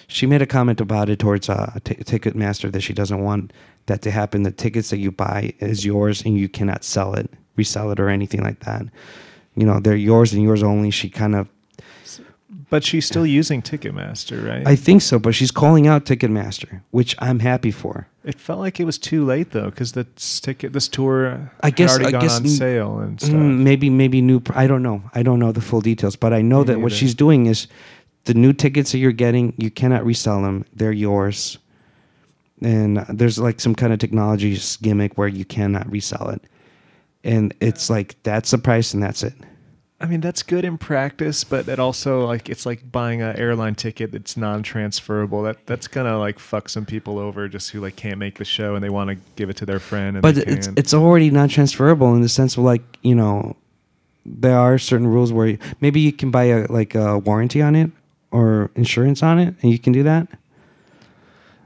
she made a comment about it towards uh, t- Ticketmaster that she doesn't want that to happen. The tickets that you buy is yours and you cannot sell it, resell it, or anything like that. You know, they're yours and yours only. She kind of But she's still using Ticketmaster, right? I think so, but she's calling out Ticketmaster, which I'm happy for. it felt like it was too late though, because this ticket, this tour, I guess- already I gone guess on sale and stuff. Mm, maybe maybe new. I don't know. I don't know the full details, but I know Me that what she's doing is the new tickets that you're getting, you cannot resell them. They're yours. And there's like some kind of technology gimmick where you cannot resell it. And it's like that's the price and that's it. I mean, that's good in practice, but it also like it's like buying an airline ticket that's non-transferable. That that's gonna like fuck some people over just who like can't make the show and they want to give it to their friend. And But they it's it's already non transferable in the sense of like, you know, there are certain rules where you, maybe you can buy a like a warranty on it or insurance on it and you can do that.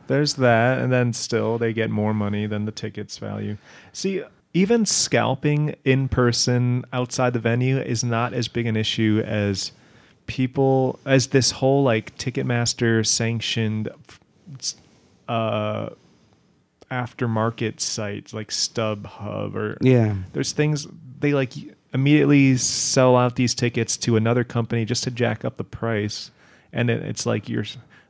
There's that, and then still they get more money than the tickets value. See, even scalping in person outside the venue is not as big an issue as people as this whole like Ticketmaster sanctioned uh aftermarket sites like StubHub or Yeah. there's things they like immediately sell out these tickets to another company just to jack up the price and it, it's like you're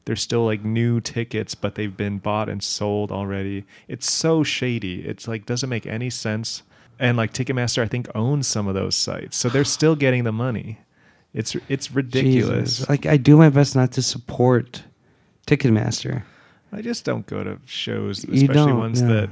they're still like new tickets but they've been bought and sold already it's so shady it's like doesn't make any sense and like ticketmaster i think owns some of those sites so they're still getting the money it's it's ridiculous Jesus. Like I do my best not to support Ticketmaster. i just don't go to shows especially ones no. that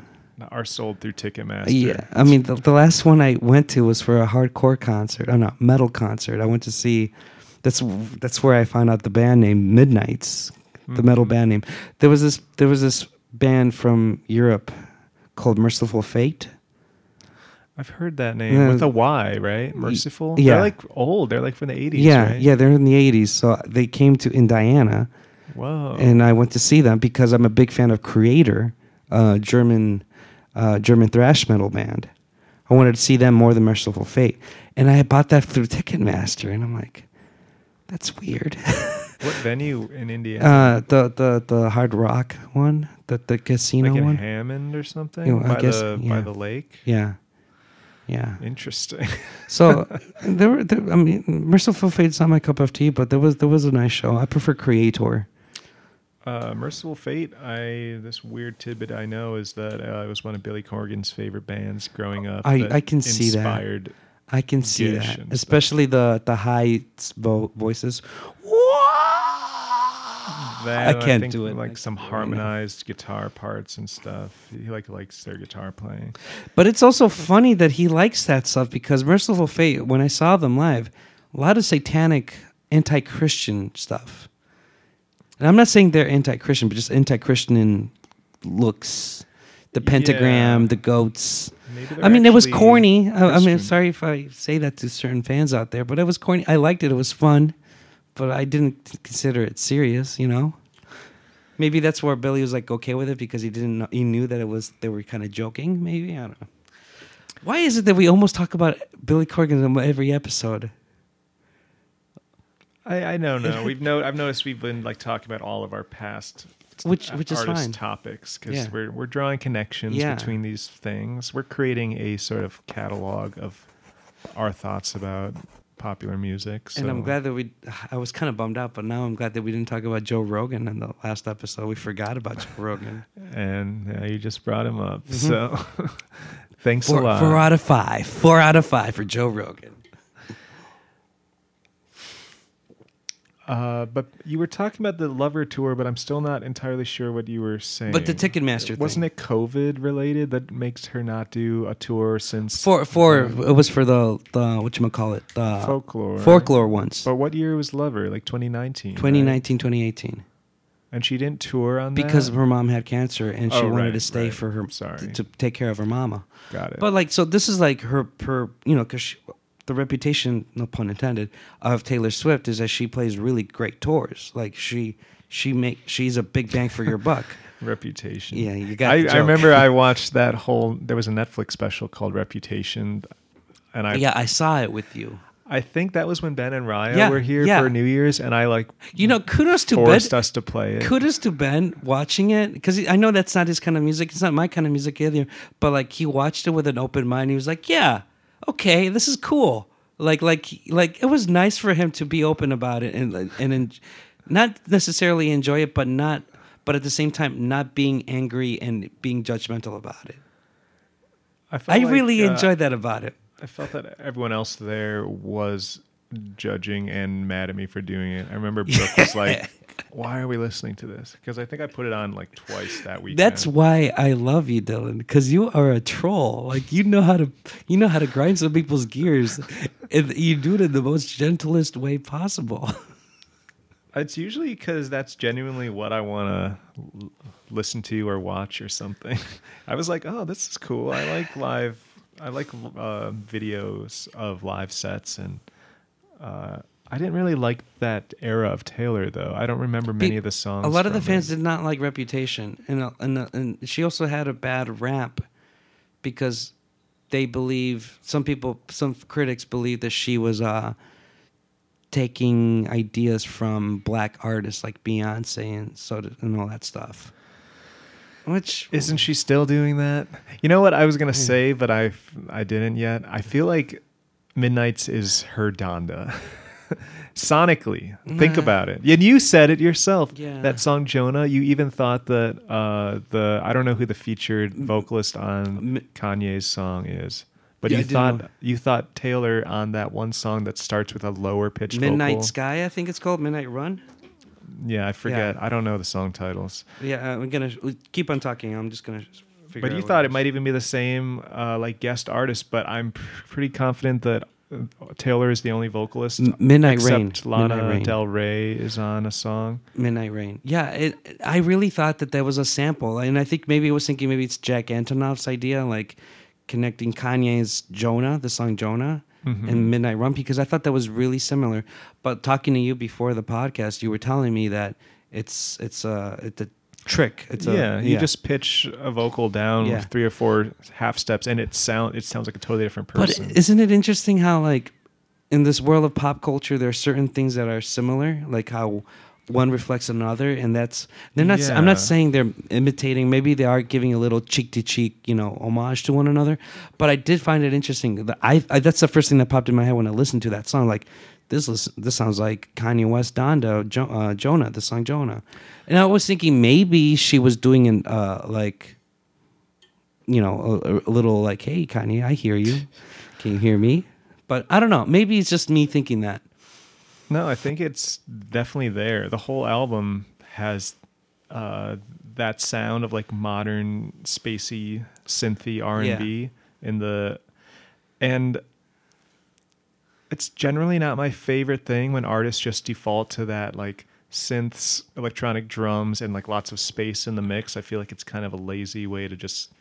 are sold through ticketmaster Yeah, I mean the, the last one I went to was for a hardcore concert. Oh no, metal concert. I went to see. That's that's where I found out the band name Midnight's, the metal Mhm. band name. There was this there was this band from Europe called Mercyful Fate. I've heard that name Yeah. with a Y, right? Mercyful. yeah. They're like old. They're like from the eighties. yeah, right? yeah, they're in the '80s. So they came to Indiana, Whoa. and I went to see them because I'm a big fan of Kreator, uh, German uh, German thrash metal band. I wanted to see them more than Mercyful Fate, and I bought that through Ticketmaster, and I'm like, that's weird. what venue in Indiana? uh, the the the Hard Rock one, the the casino like in one. Hammond or something Yeah, I by guess- the yeah. by the lake. Yeah, yeah. Interesting. So there were, there, I mean, Mercyful Fate's not my cup of tea, but there was there was a nice show. I prefer Kreator. Uh, Mercyful Fate. I this weird tidbit I know is that uh, it was one of Billy Corgan's favorite bands growing up. I- I can see that. inspired I can see that, especially the the high vo- voices. That, I can't think, do it. Like some can't do it right now. harmonized guitar parts and stuff. He like likes their guitar playing. But it's also funny that he likes that stuff because Mercyful Fate, when I saw them live, a lot of satanic, anti-Christian stuff. And I'm not saying they're anti-Christian, but just anti-Christian in looks, the pentagram, Yeah. the goats. I mean, it was corny. I, I mean, sorry if I say that to certain fans out there, but it was corny. I liked it. It was fun, but I didn't consider it serious. You know, maybe that's where Billy was like okay with it because he didn't. Know, he knew that it was they were kind of joking. Maybe I don't know. Why is it that we almost talk about Billy Corgan in every episode? I, I don't know. We've no, I've noticed we've been like talking about all of our past Which- which is artist fine. topics because Yeah. we're we're drawing connections Yeah. between these things. We're creating a sort of catalog of our thoughts about popular music. So. And I'm glad that we. I was kind of bummed out, but now I'm glad that we didn't talk about Joe Rogan in the last episode. We forgot about Joe Rogan. and uh, you just brought him up. Mhm. So thanks Four, a lot. four out of five. Four out of five for Joe Rogan. Uh, but you were talking about the Lover tour, but I'm still not entirely sure what you were saying. But the Ticketmaster wasn't it COVID related that makes her not do a tour since For for um, it was for the the what you call it the folklore? folklore once. But what year was Lover? Like 2019. right? 2019 2018 And she didn't tour on because that? her mom had cancer and she Oh, wanted right, to stay right. for her Sorry. to, to take care of her mama. got it. But like so this is like her per you know cuz the reputation no pun intended of Taylor Swift is that she plays really great tours. Like she she make she's a big bang for your buck. Reputation. Yeah, you got I, I remember I watched that whole. There was a Netflix special called Reputation, and I yeah, I saw it with you. I think that was when Ben and Raya Yeah, were here yeah. for New Year's, and I like You know, kudos to Ben. forced us to play it. kudos to Ben watching it because I know that's not his kind of music. It's not my kind of music either. But like he watched it with an open mind. He was like, "Yeah, okay, this is cool." like like like it was nice for him to be open about it and and en- not necessarily enjoy it, but not but at the same time not being angry and being judgmental about it. I, felt I like, really uh, enjoyed that about it. I felt that everyone else there was judging and mad at me for doing it. I remember Brooke was like, "Why are we listening to this?" Because I think I put it on like twice that weekend. That's why I love you, Dylan, because you are a troll. Like you know how to you know how to grind some people's gears, and you do it in the most gentlest way possible. It's usually because that's genuinely what I want to l- listen to or watch or something. I was like, oh, this is cool. I like live. I like uh, videos of live sets, and uh, I didn't really like that era of Taylor though. I don't remember many of the songs. A lot of the fans it. did not like Reputation, and uh, and uh, and she also had a bad rap because they believe some people, some critics believe that she was uh, taking ideas from black artists like Beyonce and so and all that stuff. Which Isn't she still doing that? You know what I was gonna say, but I I didn't yet. I feel like Midnights is her Donda. Sonically, think about it. And you said it yourself. Yeah. That song Jonah. You even thought that uh, the I don't know who the featured vocalist on M- Kanye's song is, but Yeah, you thought you thought Taylor on that one song that starts with a lower pitch Midnight vocal. Sky, I think it's called Midnight Run. Yeah, I forget. I don't know the song titles. Yeah, uh, I'm gonna keep on talking. I'm just gonna. But you thought it might even be the same uh, like guest artist, but I'm pr- pretty confident that uh, Taylor is the only vocalist. Midnight except Rain. Lana Midnight Rain. Del Rey is on a song. Midnight Rain. Yeah, it, I really thought that there was a sample, and I think maybe I was thinking maybe it's Jack Antonoff's idea, like connecting Kanye's Jonah, the song Jonah, Mm-hmm. and Midnight Run, because I thought that was really similar. But talking to you before the podcast, you were telling me that it's it's a it's a trick. It's a yeah, you just pitch a vocal down Yeah. with three or four half steps, and it sound it sounds like a totally different person. But isn't it interesting how like in this world of pop culture there are certain things that are similar, like how one reflects another, and that's they're not. I'm not saying they're imitating. Maybe they are giving a little cheek to cheek, you know, homage to one another. But I did find it interesting. that I, I that's the first thing that popped in my head when I listened to that song. Like this, lis- this sounds like Kanye West, Donda, jo- uh, Jonah, the song Jonah. And I was thinking maybe she was doing an uh, like you know, a, a little like, "Hey, Kanye, I hear you. Can you hear me?" But I don't know. Maybe it's just me thinking that. no, I think it's definitely there. The whole album has uh, that sound of like modern spacey synthy R and B in the and it's generally not my favorite thing when artists just default to that like synths, electronic drums, and like lots of space in the mix. I feel like it's kind of a lazy way to just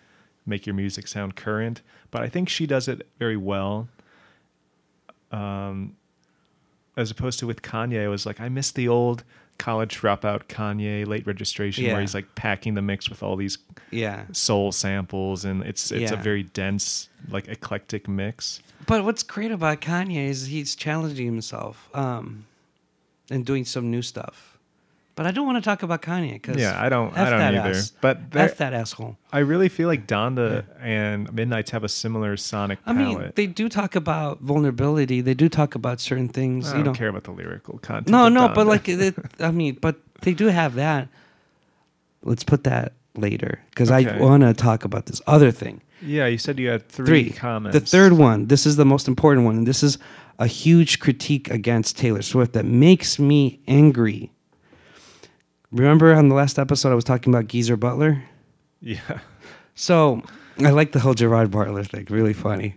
make your music sound current. But I think she does it very well. Um, as opposed to with Kanye, I was like, I miss the old college dropout Kanye late registration Yeah. where he's like packing the mix with all these Yeah. soul samples and it's it's a very dense like eclectic mix. But what's great about Kanye is he's challenging himself um, and doing some new stuff. But I don't want to talk about Kanye because Yeah, I don't I F don't that either. ass. But F that asshole. I really feel like Donda and Midnights have a similar sonic Palette. I mean, they do talk about vulnerability. They do talk about certain things. I you don't know, care about the lyrical content. No, no, but like, it, I mean, but they do have that. Let's put that later because I want to talk about this other thing. yeah, you said you had three, Three. comments. The third one, this is the most important one, and this is a huge critique against Taylor Swift that makes me angry. Remember on the last episode, I was talking about Geezer Butler? yeah, So I like the whole Gerard Butler thing. Really funny.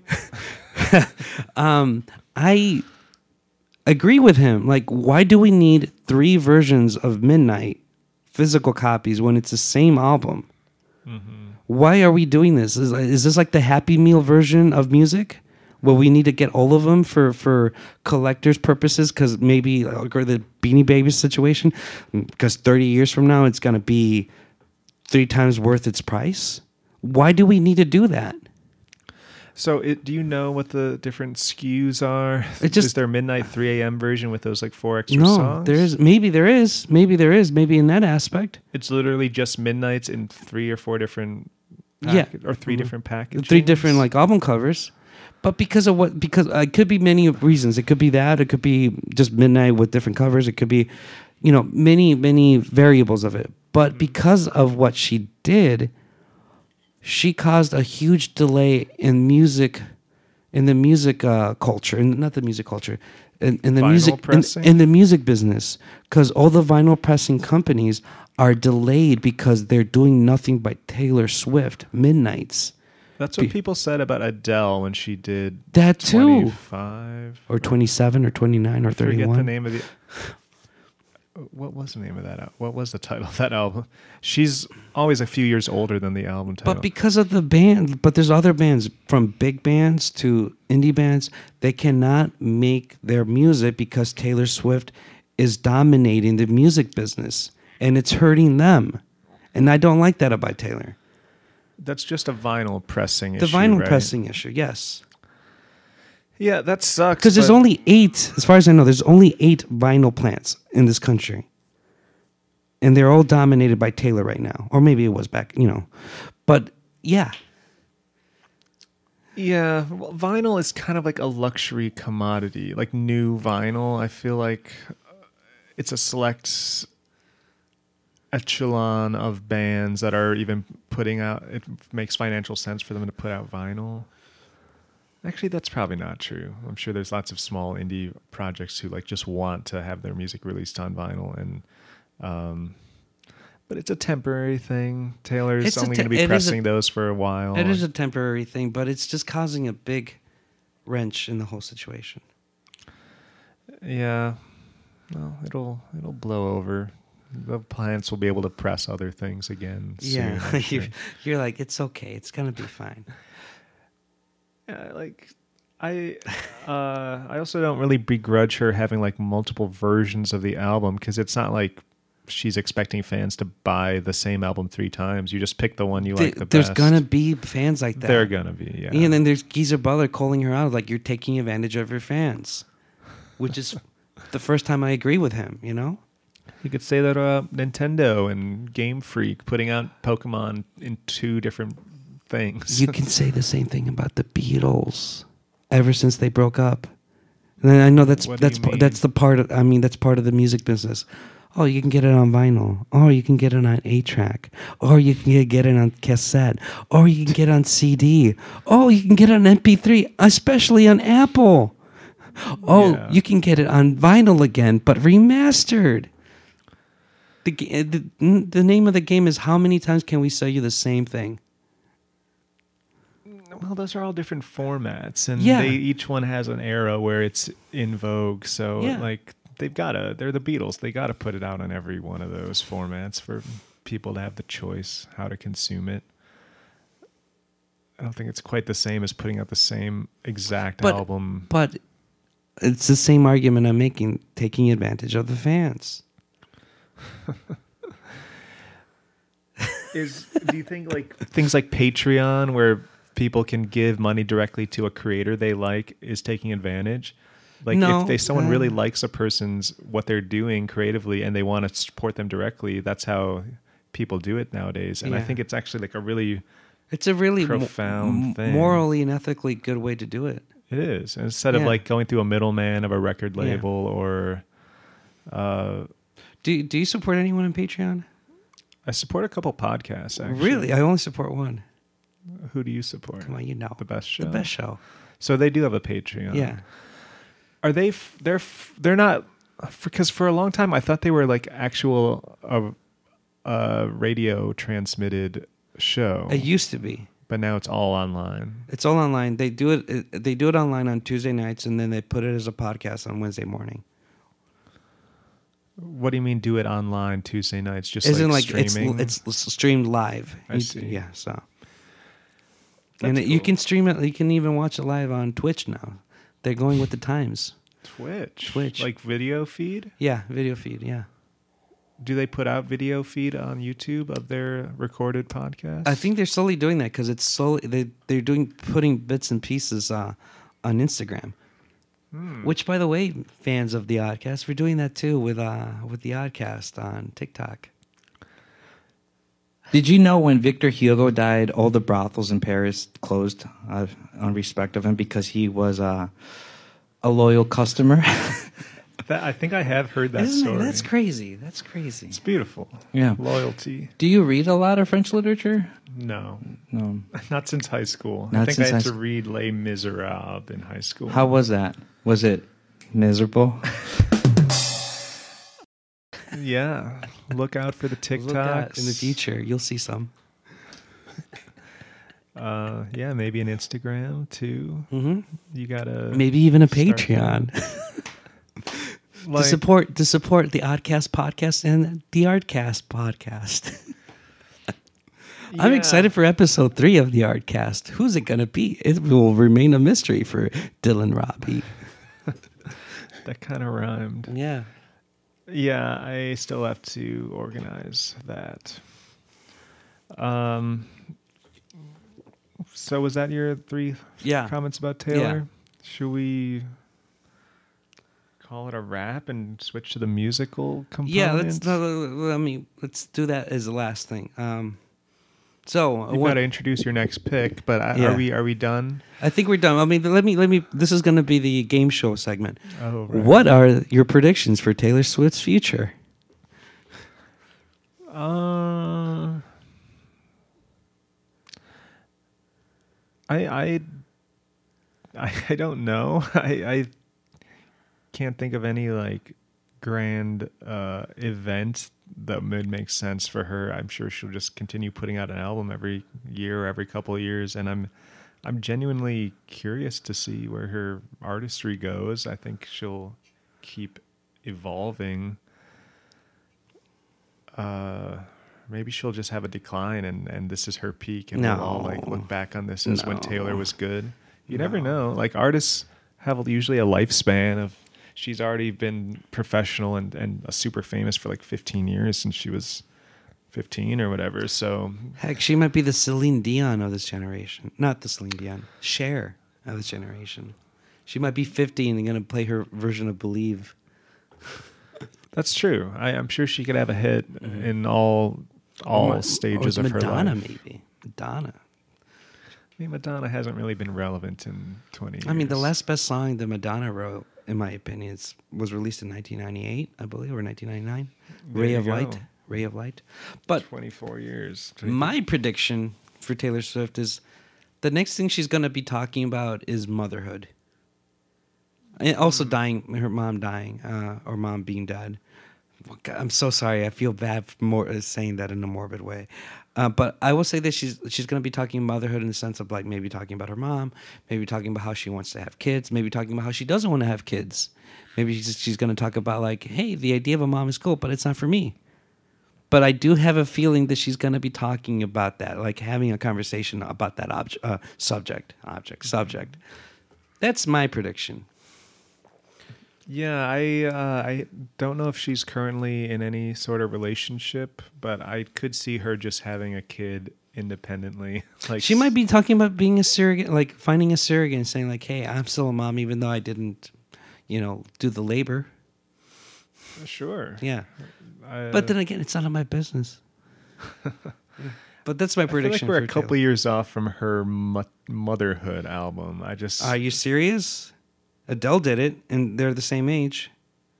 um, I agree with him. Like, why do we need three versions of Midnight physical copies when it's the same album? Why are we doing this? Is, is this like the Happy Meal version of music? Where we need to get all of them for, for collectors' purposes, because maybe like, or the Beanie Babies situation, because thirty years from now it's gonna be three times worth its price. Why do we need to do that? So, it, do you know what the different SKUs are? It just- is there midnight 3 a.m. version with those like four extra No, songs? there is maybe there is maybe there is maybe in that aspect. It's literally just midnights in three or four different, Yeah. or 3 mm-hmm. different packages. Three different like album covers, But because of what? Because uh, it could be many reasons. It could be that. It could be just midnight with different covers. It could be, you know, many many variables of it. But because of what she did, she caused a huge delay in music, in the music uh, culture, and not the music culture, in, in the Vinyl music in, in the music business, because all the vinyl pressing companies are delayed because they're doing nothing but Taylor Swift midnights. That's what people said about Adele when she did That too. 25 or 27 or 29 or I forget the 31 name of the. What was the name of that? What was the title of that album? She's always a few years older than the album title. but because of the band but there's other bands from big bands to indie bands they cannot make their music because taylor swift is dominating the music business and it's hurting them and i don't like that about taylor That's just a vinyl pressing issue. the issue. vinyl right? pressing issue yes Yeah, that sucks. because there's but- only eight as far as i know there's only eight vinyl plants in this country and they're all dominated by taylor right now or maybe it was back you know but yeah Yeah, well, vinyl is kind of like a luxury commodity, like new vinyl. I feel like uh, it's a select echelon of bands that are even putting out. It makes financial sense for them to put out vinyl. Actually, that's probably not true. I'm sure there's lots of small indie projects who like just want to have their music released on vinyl, and um, but it's a temporary thing. Taylor's It's only te- going to be is a- pressing those for a while. It is a temporary thing, but it's just causing a big wrench in the whole situation. Yeah. Well, it'll it'll blow over. The plants will be able to press other things again. soon, yeah, I'm you're, you're like, it's okay. It's gonna be fine. yeah, like I uh I also don't really begrudge her having like multiple versions of the album because it's not like she's expecting fans to buy the same album three times. You just pick the one you Th- like the there's best. gonna be fans like that. They're gonna be, yeah. And then there's Geezer Butler calling her out like you're taking advantage of your fans, which is the first time I agree with him. You know, You could say that uh, Nintendo and Game Freak putting out Pokemon in two different things. you can say the same thing about the Beatles. Ever since they broke up, and I know that's What that's that's the part. Of, I mean, that's part of the music business. Oh, you can get it on vinyl, or you can get it on eight track. or you can get it on cassette, or you can get it on CD. Oh, you can get it on MP3, especially on Apple. Oh, Yeah. you can get it on vinyl again, but remastered. The, eh, the the name of the game is how many times can we sell you the same thing? Well, those are all different formats, and Yeah. they each one has an era where it's in vogue. So, Yeah. like, they've got to. They're the Beatles. They got to put it out on every one of those formats for people to have the choice how to consume it. I don't think it's quite the same as putting out the same exact But- album. But it's the same argument I'm making, taking advantage of the fans. Is do you think like things like Patreon, where people can give money directly to a creator they like, is taking advantage? Like No, if they someone really uh, likes a person's what they're doing creatively and they want to support them directly, that's how people do it nowadays. And I think it's actually like a really It's a really Profound m- thing. morally and ethically good way to do it. it is instead of like going through a middleman of a record Yeah. label or. Uh, Do Do you support anyone on Patreon? I support a couple podcasts. Actually. Really, I only support one. Who do you support? Come on, you know The best show. the best show. So they do have a Patreon. Yeah, Are they? F- they're f- they're not because for a long time I thought they were like actual uh, uh, radio transmitted show, it used to be. but now it's all online. It's all online. They do it. it- They do it online on Tuesday nights, and then they put it as a podcast on Wednesday morning. What do you mean? Do it online Tuesday nights? Just Isn't like, like, streaming? it's it's streamed live. I You- see. Yeah, so That's and it, you can stream it. You can even watch it live on Twitch now. They're going with the times. Twitch. Twitch. like video feed. Yeah, video feed. Yeah, Do they put out video feed on YouTube of their recorded podcast? I think they're slowly doing that because it's slowly they they're doing putting bits and pieces uh, on Instagram. Hmm. Which, by the way, fans of the ODcast, we're doing that too with uh with the ODcast on TikTok. Did you know when Victor Hugo died, all the brothels in Paris closed uh, on respect of him because he was uh, a loyal customer? That, I think I have heard that Isn't it? story. That's crazy. That's crazy. It's beautiful. Yeah. Loyalty. Do you read a lot of French literature? No, No. not since high school. I think since I had to school. read Les Miserables in high school. How was that? Was it miserable? Yeah. Look out for the TikToks. Look in the future, you'll see some. Uh, yeah, maybe an Instagram too. Mm-hmm. You gotta Maybe even a Patreon like, to support to support the ODcast podcast and the Artcast podcast. I'm excited for episode three of the Artcast. Who's it gonna be? It will remain a mystery for Dylan Robbie. That kind of rhymed. Yeah. Yeah, I still have to organize that. Um. So was that your three Yeah. comments about Taylor? Should we call it a wrap and switch to the musical component? Yeah, let's no, let me let's do that as the last thing. Um, so You got to introduce your next pick, but I, Yeah. are we are we done? I think we're done. I mean, let me let me. This is going to be the game show segment. Oh, What are your predictions for Taylor Swift's future? Uh, I I I I don't know. I I can't think of any like grand uh event that would make sense for her. I'm sure she'll just continue putting out an album every year or every couple of years and I'm I'm genuinely curious to see where her artistry goes. I think she'll keep evolving uh maybe she'll just have a decline and and this is her peak and we'll all like look back on this as when Taylor was good. You never know. Like artists have usually a lifespan of she's already been professional and and super famous for like 15 years since she was 15 or whatever. So Heck, she might be the Celine Dion of this generation. Not the Celine Dion, Cher of this generation. She might be 50 and going to play her version of Believe. that's true. I, I'm sure she could have a hit mm-hmm. in all all Or- oh, stages or of her life. Madonna, maybe. Madonna. I mean, Madonna hasn't really been relevant in 20 years. I mean, the last best song that Madonna wrote, in my opinion, is, was released in 1998, I believe, or 1999. There Ray of go. Light. Ray of Light. But 24 years. my prediction for Taylor Swift is the next thing she's going to be talking about is motherhood. And also dying, her mom dying, uh, or mom being dead. I'm so sorry. I feel bad for more uh, saying that in a morbid way, uh, but I will say this: she's she's going to be talking motherhood in the sense of like maybe talking about her mom, maybe talking about how she wants to have kids, maybe talking about how she doesn't want to have kids. Maybe she's, she's going to talk about like, hey, the idea of a mom is cool, but it's not for me but I do have a feeling that she's going to be talking about that, like having a conversation about that object, uh, subject, object, subject. That's my prediction. Yeah, I uh, I don't know if she's currently in any sort of relationship, but I could see her just having a kid independently. Like She might be talking about being a surrogate, like finding a surrogate and saying like, "Hey, I'm still a mom, even though I didn't, you know, do the labor." sure. Yeah, I, but then again, it's none of my business. but that's my I feel like prediction. we're a couple years off from her mo- motherhood album. I just Are you serious? Adele did it, and they're the same age.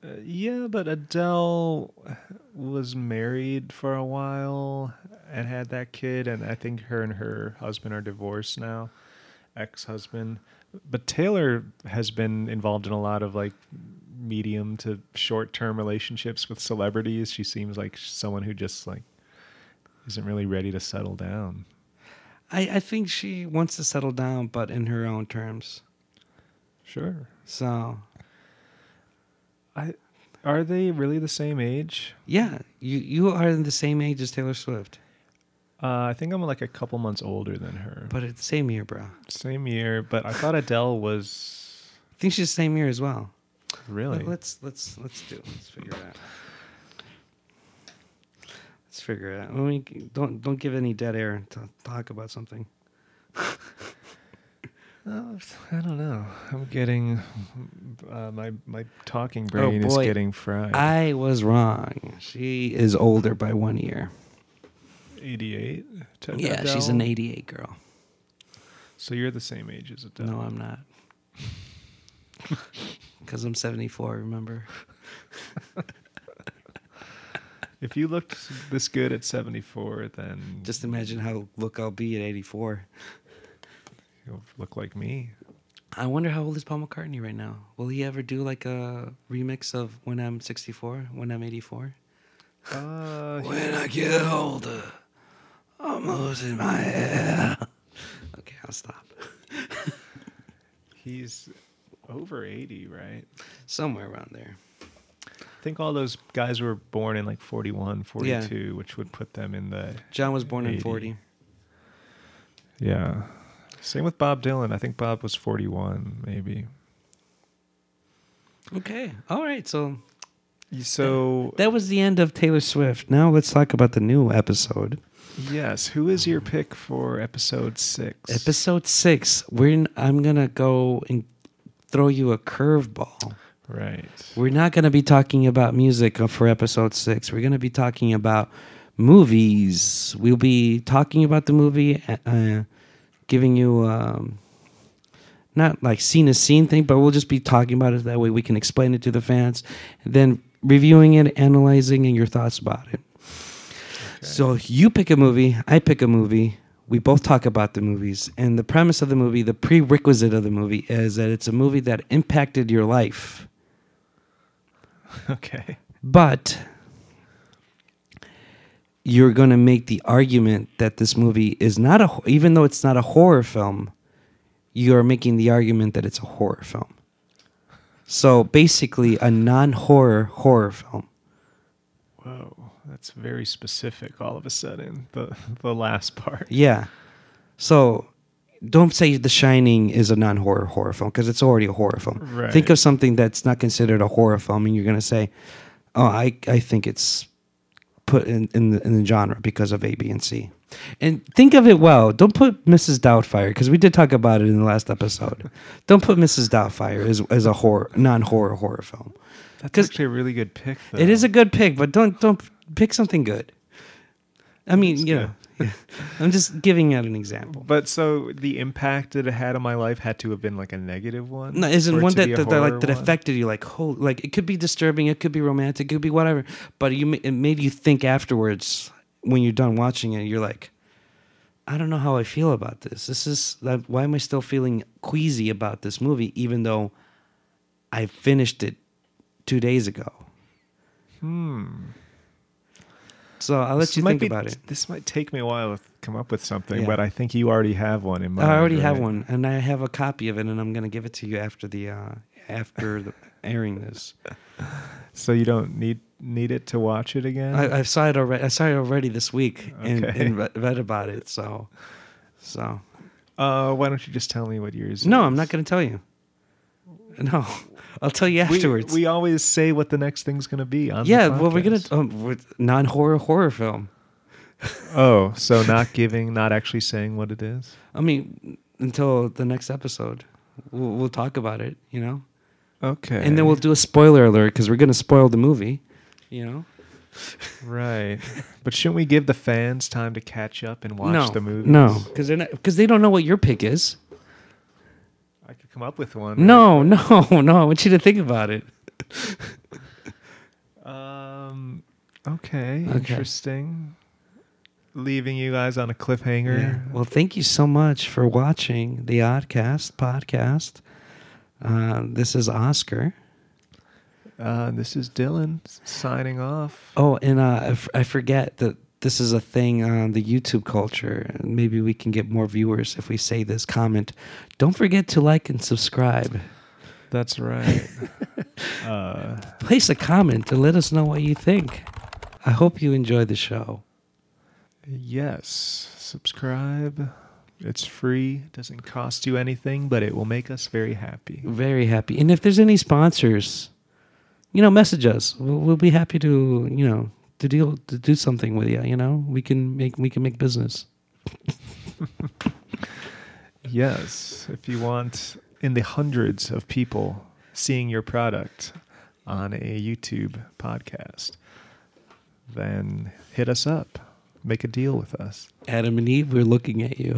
Uh, yeah, but Adele was married for a while and had that kid, and I think her and her husband are divorced now, ex-husband. But Taylor has been involved in a lot of like medium to short-term relationships with celebrities. She seems like someone who just like isn't really ready to settle down. I, I think she wants to settle down, but in her own terms. Sure. So I are they really the same age? yeah, you you are the same age as Taylor Swift, Uh, I think I'm like a couple months older than her. but it's the same year, bro. Same year, but I thought Adele was I think she's the same year as well. really. Let- Let's let's let's do. it. Let's figure it out. Let's figure it out. Let me, don't don't give any dead air to talk about something. Oh, I don't know. I'm getting uh, my my talking brain is Oh, boy. getting fried. I was wrong. She is older by one year. 88. to Yeah, she's an 88 girl. So you're the same age as Adele. No, I'm not. Because I'm 74, remember? If you looked this good at 74, then Just imagine how look I'll be at 84. You'll look like me. I wonder how old is Paul McCartney right now? Will he ever do like a remix of When I'm 64, When I'm 84? Uh, When I get older, I'm losing my hair. Okay, I'll stop. he's over 80, right? Somewhere around there. I think all those guys were born in like 41, 42, which would put them in the John was born in 40. yeah. Same with Bob Dylan. I think Bob was 41, maybe. Okay. All right. So So that was the end of Taylor Swift. Now let's talk about the new episode. yes, who is your pick for episode six? Episode six. We're in, I'm gonna go and throw you a curveball. Right. We're not gonna be talking about music for episode six. We're gonna be talking about movies. We'll be talking about the movie, uh, giving you um, not like scene to scene thing, but we'll just be talking about it that way we can explain it to the fans, then reviewing it, analyzing, and your thoughts about it. So you pick a movie, I pick a movie. We both talk about the movies, and the premise of the movie, the prerequisite of the movie, is that it's a movie that impacted your life, Okay. but you're going to make the argument that this movie is not a, even though it's not a horror film, you are making the argument that it's a horror film. So basically, a non-horror horror film. Whoa, that's very specific. All of a sudden, the the last part. Yeah. So don't say The Shining is a non horror horror film because it's already a horror film. Right. Think of something that's not considered a horror film and you're going to say, oh, I, I think it's put in, in, the, in the genre because of A, B, and C. And think of it well. Don't put Mrs. Doubtfire because we did talk about it in the last episode. don't put Mrs. Doubtfire as, as a horror, non horror horror film. That's actually a really good pick. Though. It is a good pick, but don't don't pick something good. I mean, you know, I'm just giving out an example. But so the impact that it had on my life had to have been like a negative one. No, isn't one that that, that, like that one? affected you? Like, holy, like it could be disturbing, it could be romantic, it could be whatever. But you, it made you think afterwards when you're done watching it. You're like, I don't know how I feel about this. This is why am I still feeling queasy about this movie, even though I finished it two days ago. Hmm. So I'll let This you think be- about it. This might take me a while to come up with something, Yeah. but I think you already have one in mind. I already have one, and I have a copy of it, and I'm gonna give it to you after the uh, after the airing this. So you don't need need it to watch it again. I, I saw it already. I saw it already this week, and, Okay. and re- read about it. So, so uh, why don't you just tell me what yours? Is? No, is? I'm not gonna tell you. No, I'll tell you afterwards. we always say what the next thing's going to be on. the yeah, well, we're gonna um, with non-horror horror film. Oh, so not giving, not actually saying what it is. I mean, until the next episode, we'll, we'll talk about it. You know, Okay. and then we'll do a spoiler alert because we're gonna spoil the movie. You know, right. but shouldn't we give the fans time to catch up and watch no, the movie? no, because they're because they don't know what your pick is. Come up with one. No, no, no. I want you to think about it. Um. Okay. Okay. Interesting. Leaving you guys on a cliffhanger. Yeah. Well, thank you so much for watching the ODcast podcast. Uh, this is Oscar. Uh, this is Dylan signing off. Oh, and uh, I, f- I forget that this is a thing on the YouTube culture. and Maybe we can get more viewers if we say this comment. Don't forget to like and subscribe. That's right. uh, Place a comment and let us know what you think. I hope you enjoy the show. yes. Subscribe. It's free. it Doesn't cost you anything, but it will make us very happy. Very happy. And if there's any sponsors, you know, message us. We'll, we'll be happy to, you know, to deal to do something with you. You know, we can make we can make business. Yes. If you want in the hundreds of people seeing your product on a YouTube podcast, then hit us up. make a deal with us. Adam and Eve, we're looking at you.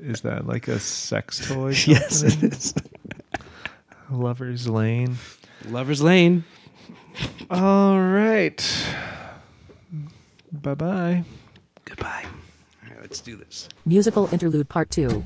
Is that like a sex toy? yes, it is. Lover's Lane. Lover's Lane. All right. Bye bye. Goodbye. All right, let's do this. Musical Interlude Part 2.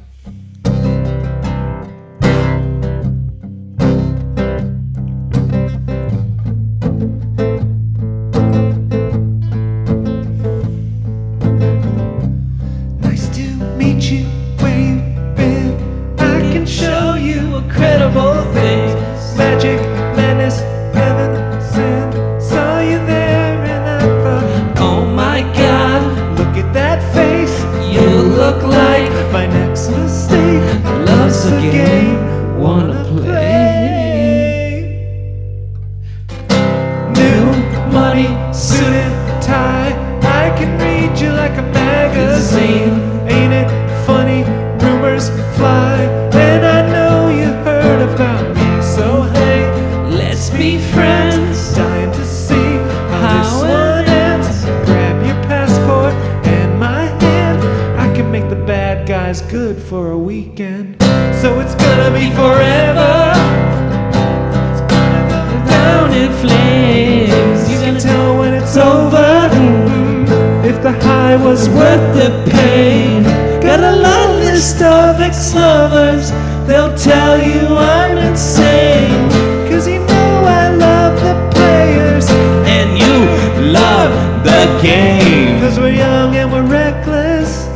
Game. Cause we're young and we're reckless.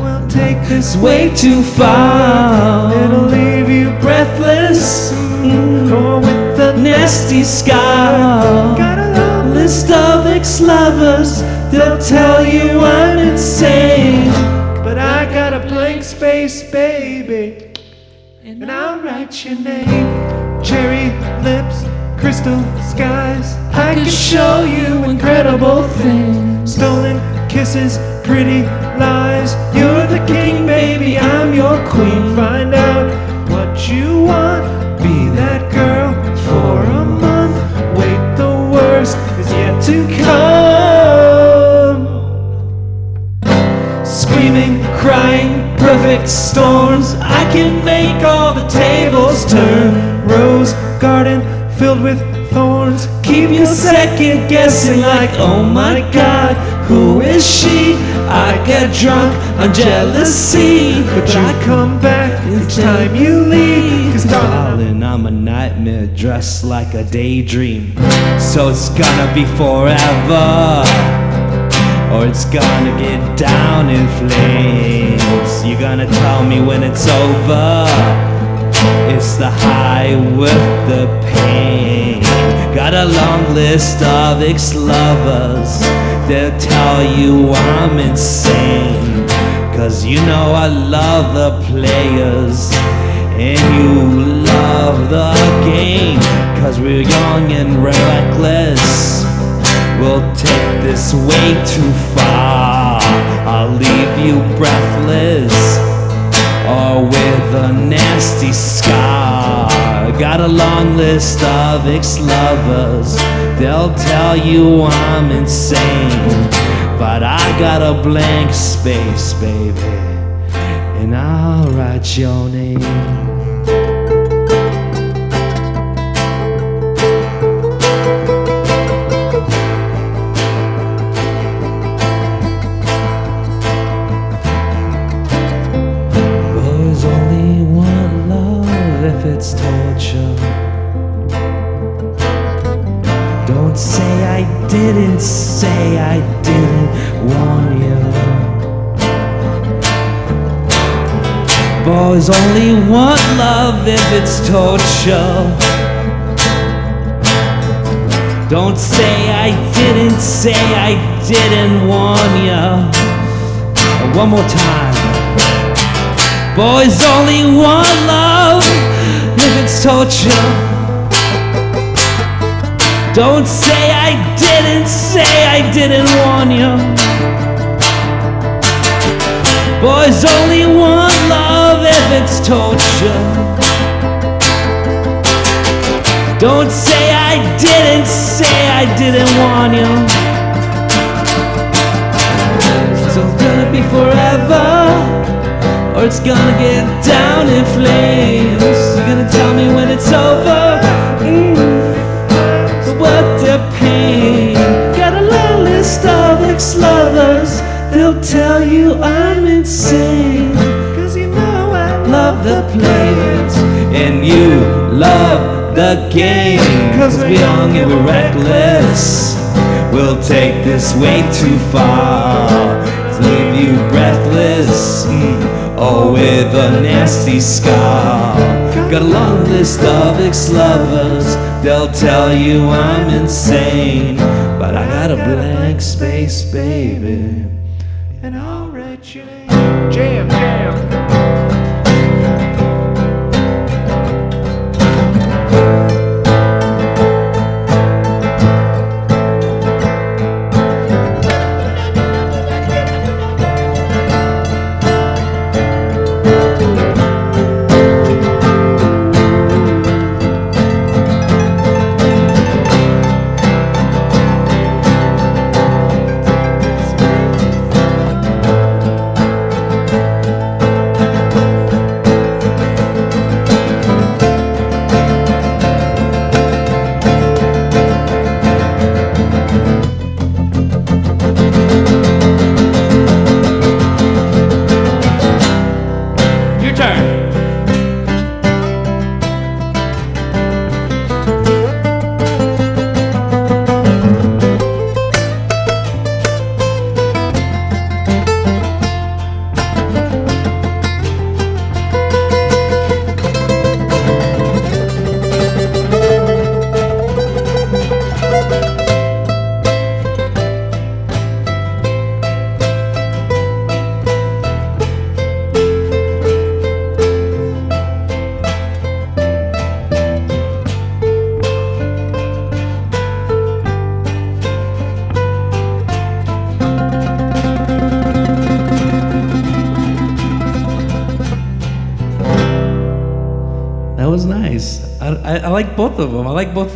We'll take this way too far. It'll leave you breathless. mm, Or with the nasty scar. Got a long list of ex lovers. They'll tell you I'm insane. But I got a blank space, baby. And I'll write your name. Cherry lips, crystal skies. I can show you incredible things. Stolen kisses, pretty lies. You're the king, baby. I'm your queen. Find out what you want. Be that girl for a month. Wait, the worst is yet to come screaming, crying, perfect storms. I can make all the tables turn. Rose garden filled with thorns. Keep you second guessing, like, oh my god, who is she? I get drunk on jealousy, but I come back each time you leave. Cause darling, I'm a nightmare dressed like a daydream. So it's gonna be forever or it's gonna get down in flames. You're gonna tell me when it's over. It's the high with the pain. Got a long list of ex lovers. They'll tell you I'm insane. Cause you know I love the players. And you love the game. Cause we're young and reckless. We'll take this way too far. I'll leave you breathless or with a nasty scar. I got a long list of ex lovers. They'll tell you I'm insane. But I got a blank space, baby. And I'll write your name. Didn't say I didn't warn you. Boys, only want love if it's torture. Don't say I didn't say I didn't warn you. One more time. Boys, only want love if it's torture. Don't say I didn't say I didn't warn you. Boys, only one love if it's torture. Don't say I didn't say I didn't want you. So it's gonna be forever, or it's gonna get down in flames. You're gonna tell me when it's over. Mm. Of ex-lovers. They'll tell you I'm insane. Cause you know I love the players. And you love the game. Cause we're young and we're reckless. We'll take this way too far. To leave you breathless. mm, Oh, with a nasty scar. Got a long list of ex-lovers. They'll tell you I'm insane. But I got a blank space, baby. And I'll write your name. Jam,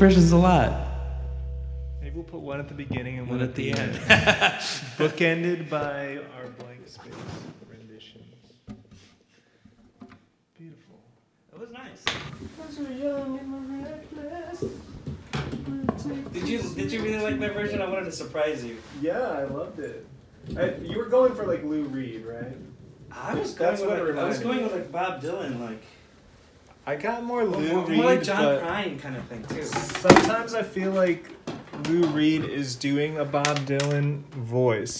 I versions a lot. Maybe we'll put one at the beginning and one, One at, at the, the end. Bookended by our blank space renditions. Beautiful. That was nice. Did you did you really like my version? I wanted to surprise you. Yeah, I loved it. I, you were going for like Lou Reed, right? I was going what with it like, I was going with like Bob Dylan, like I got more Lou more, Reed, more like John but Prine kind of thing too. sometimes I feel like Lou Reed is doing a Bob Dylan voice.